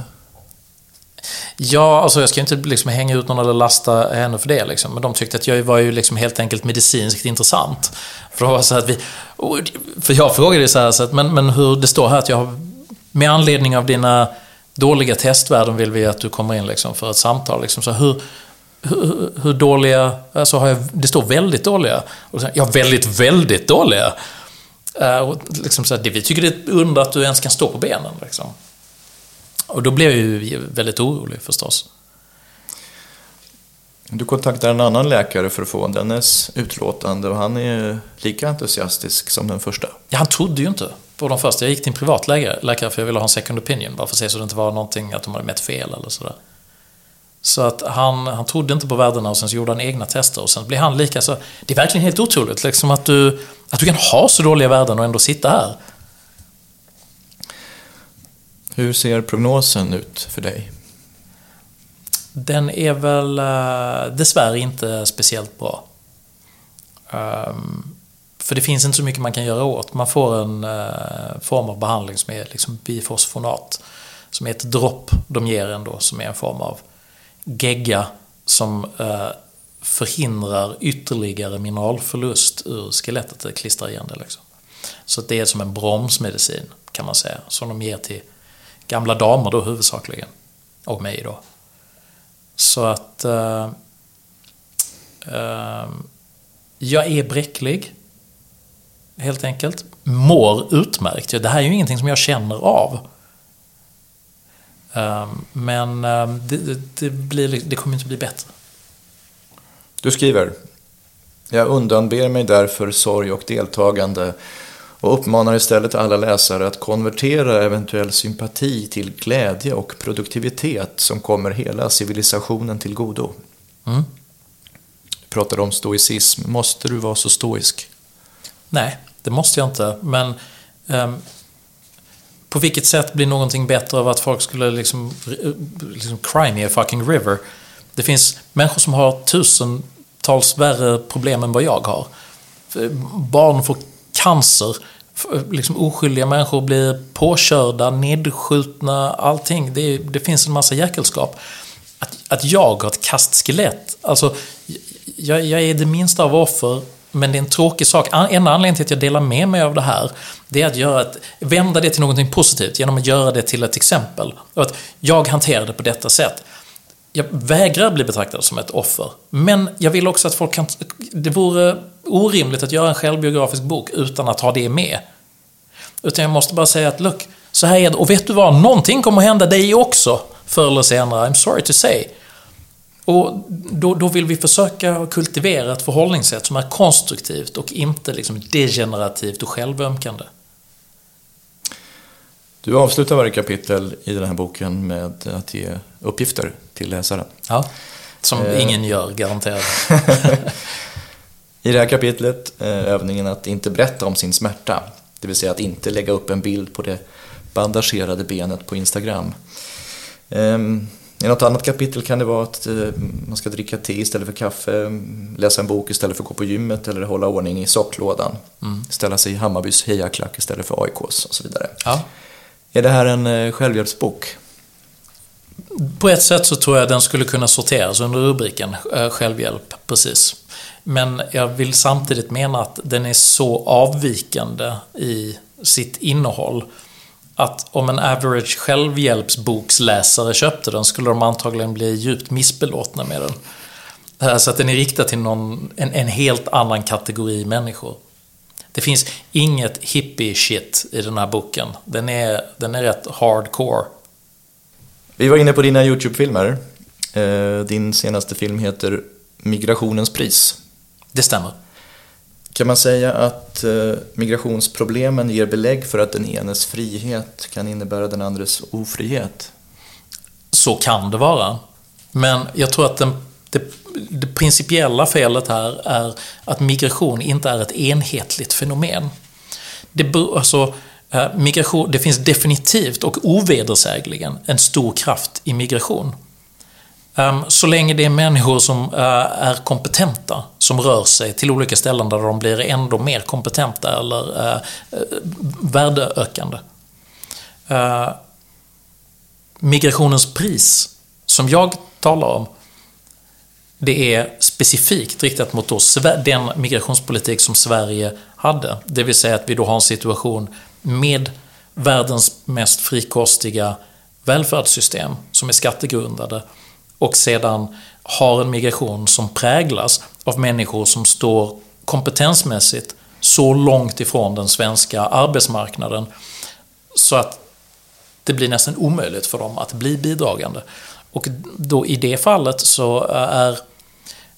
Ja, alltså jag ska inte liksom hänga ut någon eller lasta henne för det. Liksom. Men de tyckte att jag var ju liksom helt enkelt medicinskt intressant. För, det var så att vi, för jag frågade så här, så att, men, men hur det står här att jag har, med anledning av dina dåliga testvärden vill vi att du kommer in liksom för ett samtal. Liksom. Så hur, hur, hur dåliga, alltså har jag, det står väldigt dåliga. Och så, ja, väldigt, väldigt dåliga. Uh, och liksom så här, det, vi tycker det är ett under att du ens kan stå på benen. Liksom. Och då blev jag ju väldigt orolig förstås. Du kontaktar en annan läkare för att få dennes utlåtande och han är lika entusiastisk som den första. Ja, han trodde ju inte på de första. Jag gick till en privat läkare för jag ville ha en second opinion bara för att se så det inte var någonting att de hade mätt fel eller sådär. Så att han, han trodde inte på värdena och sen så gjorde han egna tester och sen blev han lika så... Det är verkligen helt otroligt liksom att du, att du kan ha så dåliga värden och ändå sitta här. Hur ser prognosen ut för dig? Den är väl uh, dessvärre inte speciellt bra. Um, för det finns inte så mycket man kan göra åt. Man får en eh, form av behandling som är liksom bifosfonat. Som är ett dropp de ger en då, som är en form av gegga som eh, förhindrar ytterligare mineralförlust ur skelettet, det klistrar igen det liksom. Så det är som en bromsmedicin kan man säga, som de ger till gamla damer då huvudsakligen. Och mig då. Så att... Eh, eh, jag är bräcklig. Helt enkelt. Mår utmärkt. Det här är ju ingenting som jag känner av. Uh, men det, det, det, blir, det kommer inte bli bättre. Du skriver Jag undanber mig därför sorg och deltagande och uppmanar istället alla läsare att konvertera eventuell sympati till glädje och produktivitet som kommer hela civilisationen till godo. Mm. Du pratar om stoicism. Måste du vara så stoisk? Nej, det måste jag inte. Men um, på vilket sätt blir någonting bättre av att folk skulle liksom, liksom cry me a fucking river? Det finns människor som har tusentals värre problem än vad jag har. Barn får cancer. Liksom oskyldiga människor blir påkörda, nedskjutna, allting. Det, det finns en massa jäkelskap. Att, att jag har ett kastskelett, alltså jag, jag är det minsta av offer men det är en tråkig sak. En anledning till att jag delar med mig av det här, det är att göra ett, vända det till någonting positivt genom att göra det till ett exempel. Och att jag hanterar det på detta sätt. Jag vägrar bli betraktad som ett offer. Men jag vill också att folk kan... Det vore orimligt att göra en självbiografisk bok utan att ha det med. Utan jag måste bara säga att, look, så här är det. Och vet du vad? Någonting kommer att hända dig också, förr eller senare. I'm sorry to say. Och då, då vill vi försöka kultivera ett förhållningssätt som är konstruktivt och inte liksom degenerativt och självömkande. Du avslutar varje kapitel i den här boken med att ge uppgifter till läsaren. Ja, som eh. ingen gör, garanterat. <laughs> I det här kapitlet, eh, övningen att inte berätta om sin smärta, det vill säga att inte lägga upp en bild på det bandagerade benet på Instagram. I något annat kapitel kan det vara att eh, man ska dricka te istället för kaffe, läsa en bok istället för att gå på gymmet eller hålla ordning i socklådan. Mm. Ställa sig i Hammarbys hejaklack istället för AIKs och så vidare. Ja. Är det här en eh, självhjälpsbok? På ett sätt så tror jag den skulle kunna sorteras under rubriken självhjälp, precis. Men jag vill samtidigt mena att den är så avvikande i sitt innehåll att om en average självhjälpsboksläsare köpte den skulle de antagligen bli djupt missbelåtna med den. Så att den är riktad till någon, en, en helt annan kategori människor. Det finns inget hippie-shit i den här boken. Den är, den är rätt hardcore. Vi var inne på dina YouTube-filmer. Eh, din senaste film heter Migrationens pris. Det stämmer. Kan man säga att eh, migrationsproblemen ger belägg för att den enes frihet kan innebära den andres ofrihet? Så kan det vara. Men jag tror att den, det, det principiella felet här är att migration inte är ett enhetligt fenomen. Det, alltså, eh, migration, det finns definitivt och ovedersägligen en stor kraft i migration. Ehm, så länge det är människor som eh, är kompetenta, som rör sig till olika ställen där de blir ändå mer kompetenta eller eh, eh, värdeökande. Eh, migrationens pris, som jag talar om, det är specifikt riktat mot då den migrationspolitik som Sverige hade. Det vill säga att vi då har en situation med världens mest frikostiga välfärdssystem som är skattegrundade och sedan har en migration som präglas av människor som står kompetensmässigt så långt ifrån den svenska arbetsmarknaden så att det blir nästan omöjligt för dem att bli bidragande. Och då i det fallet så eh, är,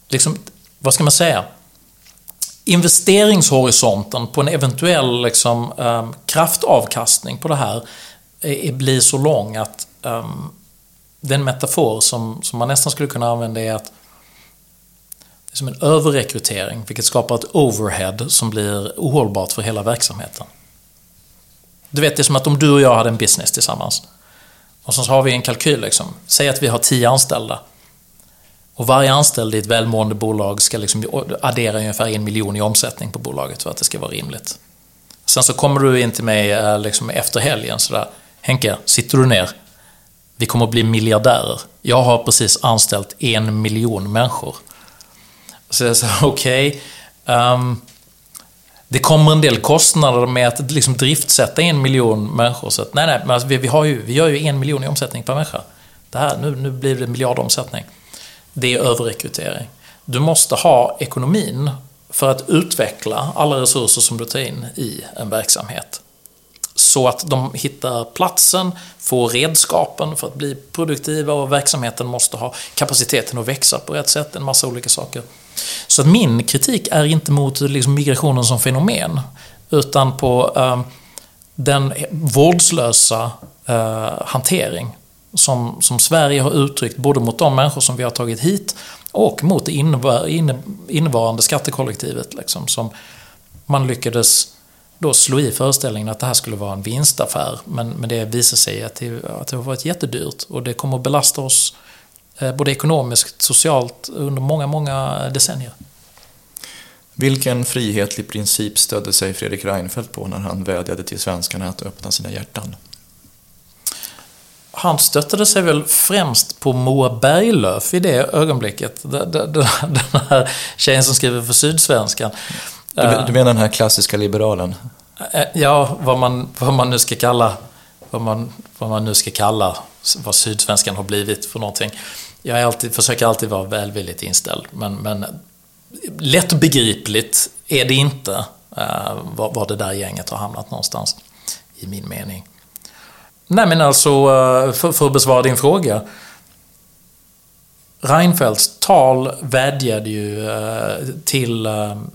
liksom, vad ska man säga, investeringshorisonten på en eventuell liksom, um, kraftavkastning på det här är, blir så lång att um, den metafor som, som man nästan skulle kunna använda är att det är som en överrekrytering, vilket skapar ett overhead som blir ohållbart för hela verksamheten. Du vet, det är som att om du och jag hade en business tillsammans. Och så har vi en kalkyl liksom. Säg att vi har tio anställda. Och varje anställd i ett välmående bolag ska liksom addera ungefär en miljon i omsättning på bolaget för att det ska vara rimligt. Sen så kommer du in till mig eh, liksom efter helgen sådär. Henke, sitter du ner? Vi kommer att bli miljardärer. Jag har precis anställt en miljon människor. Så jag sa <laughs> okej. Okay, um, det kommer en del kostnader med att liksom driftsätta en miljon människor. Så att, nej, nej, men alltså, vi, vi, har ju, vi gör ju en miljon i omsättning per människa. Det här, nu, nu blir det miljardomsättning. Det är överrekrytering. Du måste ha ekonomin för att utveckla alla resurser som du tar in i en verksamhet. Så att de hittar platsen, får redskapen för att bli produktiva och verksamheten måste ha kapaciteten att växa på rätt sätt, en massa olika saker. Så att min kritik är inte mot liksom, migrationen som fenomen, utan på eh, den vårdslösa eh, hantering som, som Sverige har uttryckt både mot de människor som vi har tagit hit och mot det innevarande skattekollektivet. Liksom, som man lyckades då slå i föreställningen att det här skulle vara en vinstaffär. Men, men det visar sig att det, att det har varit jättedyrt och det kommer att belasta oss eh, både ekonomiskt, socialt under många, många decennier. Vilken frihetlig princip stödde sig Fredrik Reinfeldt på när han vädjade till svenskarna att öppna sina hjärtan? han stöttade sig väl främst på Moa Berglöf i det ögonblicket. Den här tjejen som skriver för Sydsvenskan. Du, du menar den här klassiska liberalen? Eh, ja, vad man, vad man nu ska kalla vad man, vad man nu ska kalla vad Sydsvenskan har blivit för någonting. Jag är alltid, försöker alltid vara välvilligt inställd, men, men lättbegripligt är det inte uh, var, var det där gänget har hamnat någonstans, i min mening. Nej men alltså, eh, för, för att besvara din fråga. Reinfeldts tal vädjade ju till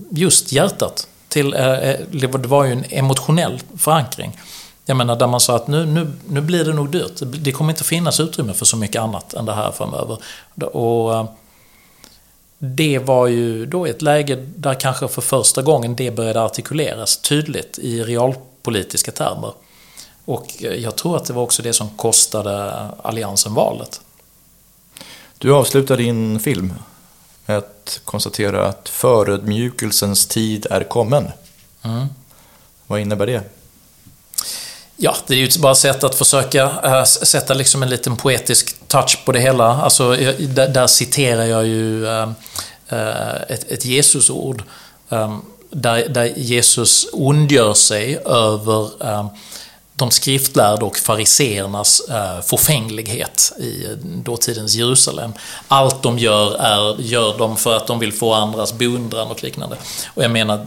just hjärtat. Till, eh, eh, det var ju en emotionell förankring. Jag menar där man sa att nu, nu, nu blir det nog dyrt. Det kommer inte finnas utrymme för så mycket annat än det här framöver. Och eh, det var ju då ett läge där kanske för första gången det började artikuleras tydligt i realpolitiska termer. Och jag tror att det var också det som kostade Alliansen valet. Du avslutar din film att konstatera att förödmjukelsens tid är kommen. Mm. Vad innebär det? Ja, det är ju bara ett sätt att försöka äh, sätta liksom en liten poetisk touch på det hela. Alltså, där, där citerar jag ju äh, ett, ett Jesusord. Äh, där, där Jesus ondgör sig över de skriftlärda och fariseernas eh, förfänglighet i dåtidens Jerusalem. Allt de gör är, gör de för att de vill få andras beundran och liknande. Och jag menar,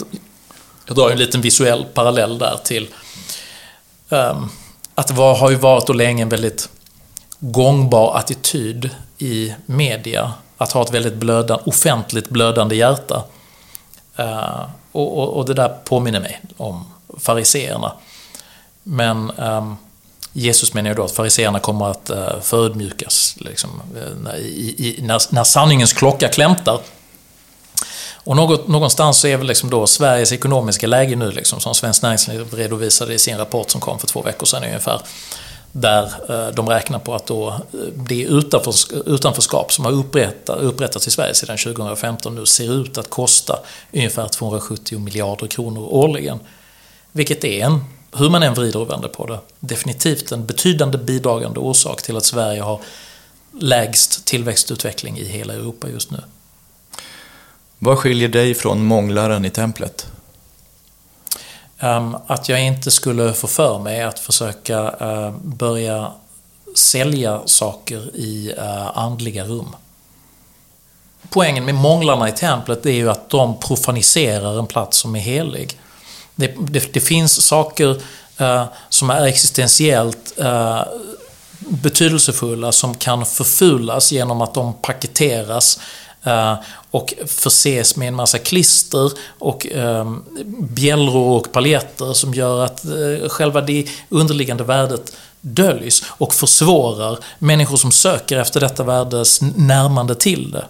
jag drar en liten visuell parallell där till um, att det var, har ju varit och länge en väldigt gångbar attityd i media att ha ett väldigt blödande, offentligt blödande hjärta. Uh, och, och, och det där påminner mig om fariseerna. Men um, Jesus menar ju då att fariseerna kommer att uh, förödmjukas liksom, eh, när, i, i, när, när sanningens klocka klämtar. Och något, någonstans så är väl liksom då Sveriges ekonomiska läge nu, liksom, som Svenskt Näringsliv redovisade i sin rapport som kom för två veckor sedan ungefär. Där eh, de räknar på att då det utanförskap som har upprättats i Sverige sedan 2015 nu ser ut att kosta ungefär 270 miljarder kronor årligen. Vilket är en hur man än vrider och vänder på det, definitivt en betydande bidragande orsak till att Sverige har lägst tillväxtutveckling i hela Europa just nu. Vad skiljer dig från månglaren i templet? Um, att jag inte skulle få för mig att försöka uh, börja sälja saker i uh, andliga rum. Poängen med månglarna i templet är ju att de profaniserar en plats som är helig. Det, det, det finns saker eh, som är existentiellt eh, betydelsefulla som kan förfulas genom att de paketeras eh, och förses med en massa klister och eh, bjällror och paljetter som gör att eh, själva det underliggande värdet döljs och försvårar människor som söker efter detta värdes närmande till det.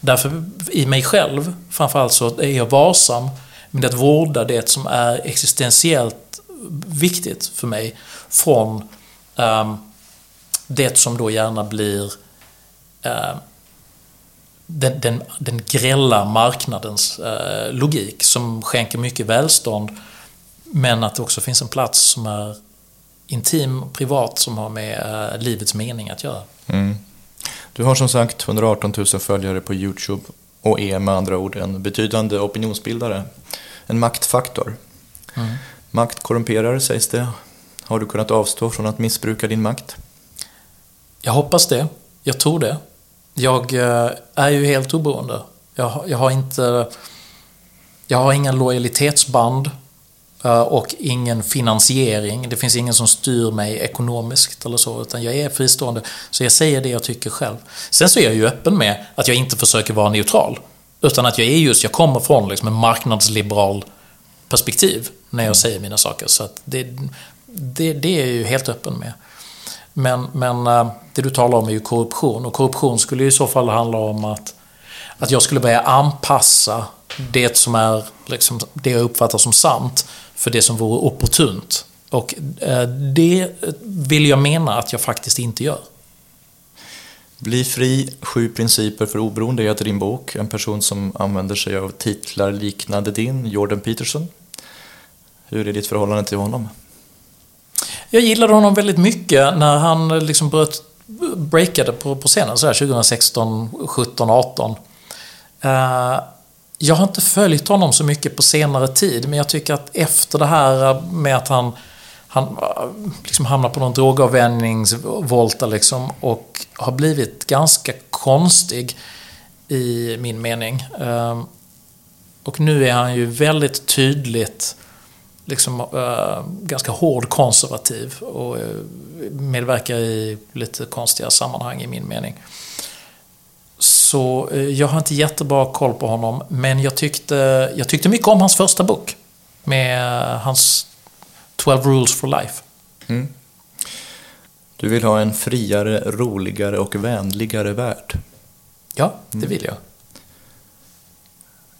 Därför i mig själv, framförallt så är jag varsam men att vårda det som är existentiellt viktigt för mig från um, det som då gärna blir uh, den, den, den grälla marknadens uh, logik som skänker mycket välstånd men att det också finns en plats som är intim och privat som har med uh, livets mening att göra. Mm. Du har som sagt 118 000 följare på Youtube och är med andra ord en betydande opinionsbildare. En maktfaktor. Mm. Makt korrumperar sägs det. Har du kunnat avstå från att missbruka din makt? Jag hoppas det. Jag tror det. Jag eh, är ju helt oberoende. Jag, jag har inte... Jag har inga lojalitetsband och ingen finansiering. Det finns ingen som styr mig ekonomiskt eller så, utan jag är fristående. Så jag säger det jag tycker själv. Sen så är jag ju öppen med att jag inte försöker vara neutral. Utan att jag är just, jag kommer från liksom en marknadsliberal perspektiv när jag säger mina saker. Så det, det, det är jag ju helt öppen med. Men, men eh, det du talar om är ju korruption och korruption skulle i så fall handla om att, att jag skulle börja anpassa det som är liksom, det jag uppfattar som sant för det som vore opportunt. Och eh, det vill jag mena att jag faktiskt inte gör. Bli fri, sju principer för oberoende heter din bok. En person som använder sig av titlar liknande din, Jordan Peterson. Hur är ditt förhållande till honom? Jag gillade honom väldigt mycket när han liksom bröt, breakade på, på scenen så här 2016, 17, 18. Uh, jag har inte följt honom så mycket på senare tid, men jag tycker att efter det här med att han, han liksom hamnar på någon drogavvänjningsvolta liksom och har blivit ganska konstig i min mening. Ehm, och nu är han ju väldigt tydligt liksom, eh, ganska hård konservativ och eh, medverkar i lite konstiga sammanhang i min mening. Så äh, jag har inte jättebra koll på honom, men jag tyckte, jag tyckte mycket om hans första bok. Med hans 12 Rules for Life. Mm. Du vill ha en friare, roligare och vänligare värld. Ja, det mm. vill jag.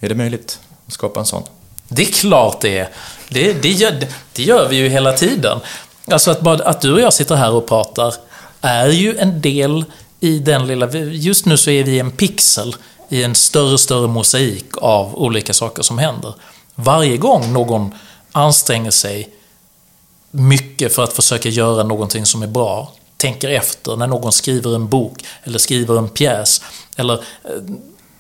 Är det möjligt att skapa en sån? Det är klart det är. Det, det, gör, det gör vi ju hela tiden. Alltså att, bara, att du och jag sitter här och pratar är ju en del i den lilla... Just nu så är vi en pixel i en större, större mosaik av olika saker som händer. Varje gång någon anstränger sig mycket för att försöka göra någonting som är bra, tänker efter när någon skriver en bok eller skriver en pjäs eller eh,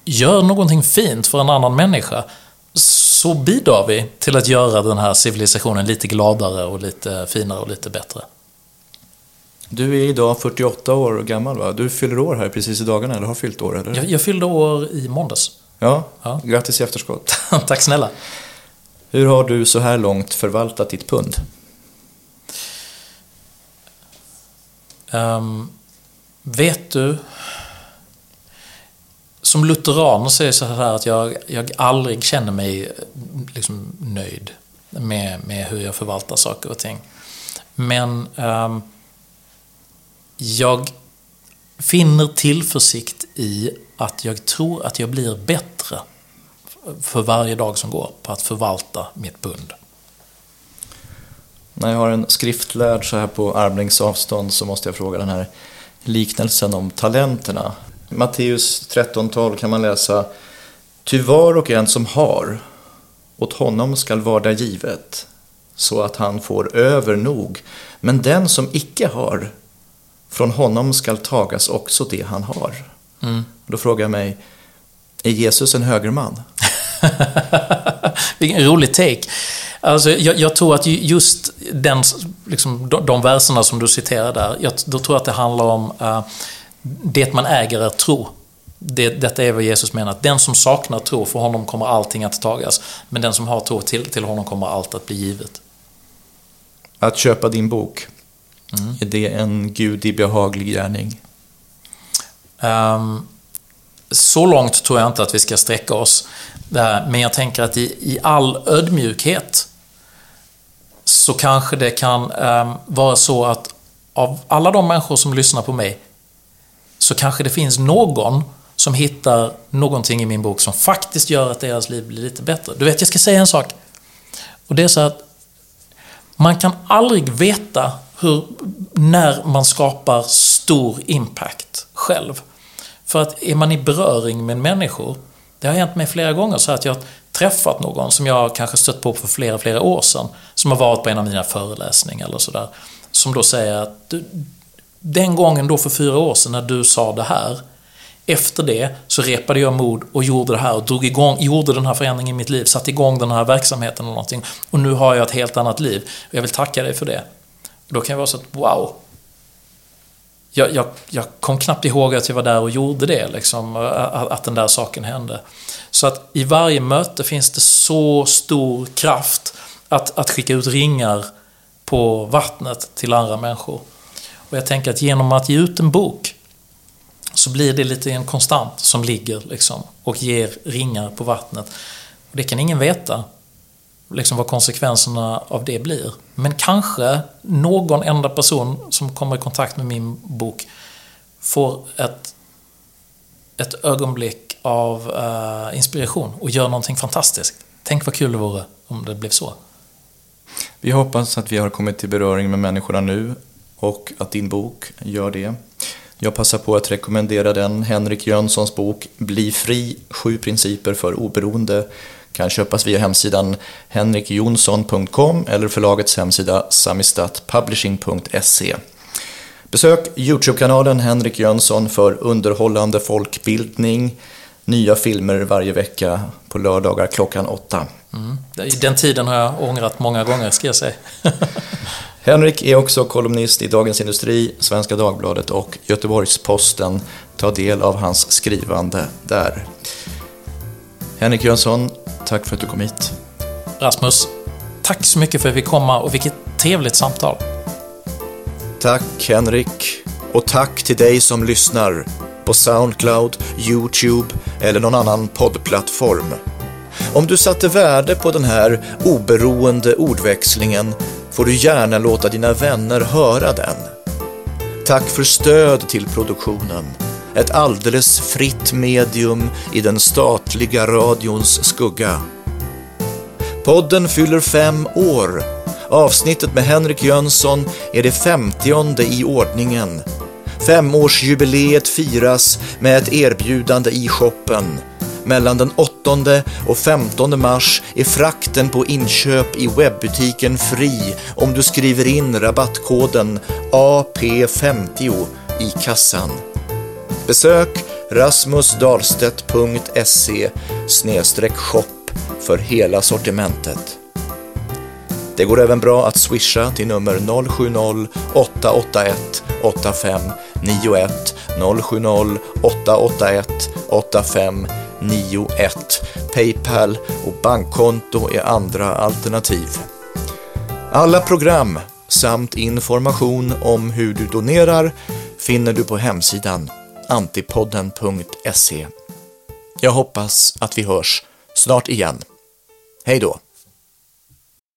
gör någonting fint för en annan människa, så bidrar vi till att göra den här civilisationen lite gladare och lite finare och lite bättre. Du är idag 48 år gammal va? Du fyller år här precis i dagarna, eller har fyllt år? Eller? Jag, jag fyllde år i måndags. Ja, ja. grattis i efterskott. <laughs> Tack snälla. Hur har du så här långt förvaltat ditt pund? Um, vet du som lutheran så är det så här att jag, jag aldrig känner mig liksom nöjd med, med hur jag förvaltar saker och ting. Men um, jag finner tillförsikt i att jag tror att jag blir bättre för varje dag som går på att förvalta mitt pund. När jag har en skriftlärd så här på armlängds avstånd så måste jag fråga den här liknelsen om talenterna. Matteus 13.12 kan man läsa Ty var och en som har, åt honom skall varda givet, så att han får över nog. Men den som icke har, från honom skall tagas också det han har. Mm. Då frågar jag mig, är Jesus en högerman? <laughs> Vilken rolig take. Alltså, jag, jag, tror att just den, liksom, de, de verserna som du citerar där, jag, då tror jag att det handlar om uh, det man äger är tro. Det, detta är vad Jesus menar, att den som saknar tro, för honom kommer allting att tagas. Men den som har tro, till, till honom kommer allt att bli givet. Att köpa din bok, mm. är det en gudi behaglig gärning? Um, så långt tror jag inte att vi ska sträcka oss. Men jag tänker att i, i all ödmjukhet så kanske det kan um, vara så att av alla de människor som lyssnar på mig så kanske det finns någon som hittar någonting i min bok som faktiskt gör att deras liv blir lite bättre. Du vet, jag ska säga en sak. Och det är så att man kan aldrig veta hur, när man skapar stor impact själv. För att är man i beröring med människor, det har hänt mig flera gånger så att jag har träffat någon som jag kanske stött på för flera, flera år sedan, som har varit på en av mina föreläsningar eller sådär, som då säger att du, den gången då för fyra år sedan när du sa det här, Efter det så repade jag mod och gjorde det här och drog igång, gjorde den här förändringen i mitt liv, satte igång den här verksamheten och någonting. Och nu har jag ett helt annat liv. Och jag vill tacka dig för det. Och då kan jag vara så att, wow. Jag, jag, jag kom knappt ihåg att jag var där och gjorde det, liksom, att, att den där saken hände. Så att i varje möte finns det så stor kraft att, att skicka ut ringar på vattnet till andra människor. Och jag tänker att genom att ge ut en bok så blir det lite en konstant som ligger liksom, och ger ringar på vattnet. Och det kan ingen veta liksom vad konsekvenserna av det blir. Men kanske någon enda person som kommer i kontakt med min bok får ett, ett ögonblick av uh, inspiration och gör någonting fantastiskt. Tänk vad kul det vore om det blev så. Vi hoppas att vi har kommit till beröring med människorna nu och att din bok gör det. Jag passar på att rekommendera den, Henrik Jönssons bok Bli fri, sju principer för oberoende. Kan köpas via hemsidan henrikjonsson.com eller förlagets hemsida samistatpublishing.se. Besök Youtube-kanalen Henrik Jönsson för underhållande folkbildning. Nya filmer varje vecka på lördagar klockan åtta. Mm. Den tiden har jag ångrat många gånger, ska jag säga. <laughs> Henrik är också kolumnist i Dagens Industri, Svenska Dagbladet och Göteborgs-Posten. Ta del av hans skrivande där. Henrik Jönsson, tack för att du kom hit. Rasmus, tack så mycket för att vi fick komma och vilket trevligt samtal. Tack Henrik. Och tack till dig som lyssnar på Soundcloud, Youtube eller någon annan poddplattform. Om du satte värde på den här oberoende ordväxlingen får du gärna låta dina vänner höra den. Tack för stöd till produktionen. Ett alldeles fritt medium i den statliga radions skugga. Podden fyller fem år. Avsnittet med Henrik Jönsson är det femtionde i ordningen. Femårsjubileet firas med ett erbjudande i shoppen mellan den 8 och 15 mars är frakten på inköp i webbutiken fri om du skriver in rabattkoden AP50 i kassan. Besök rasmusdahlstedt.se shop för hela sortimentet. Det går även bra att swisha till nummer 070-881 8591 070 881 85 91. Paypal och bankkonto är andra alternativ. Alla program samt information om hur du donerar finner du på hemsidan antipodden.se. Jag hoppas att vi hörs snart igen. Hej då!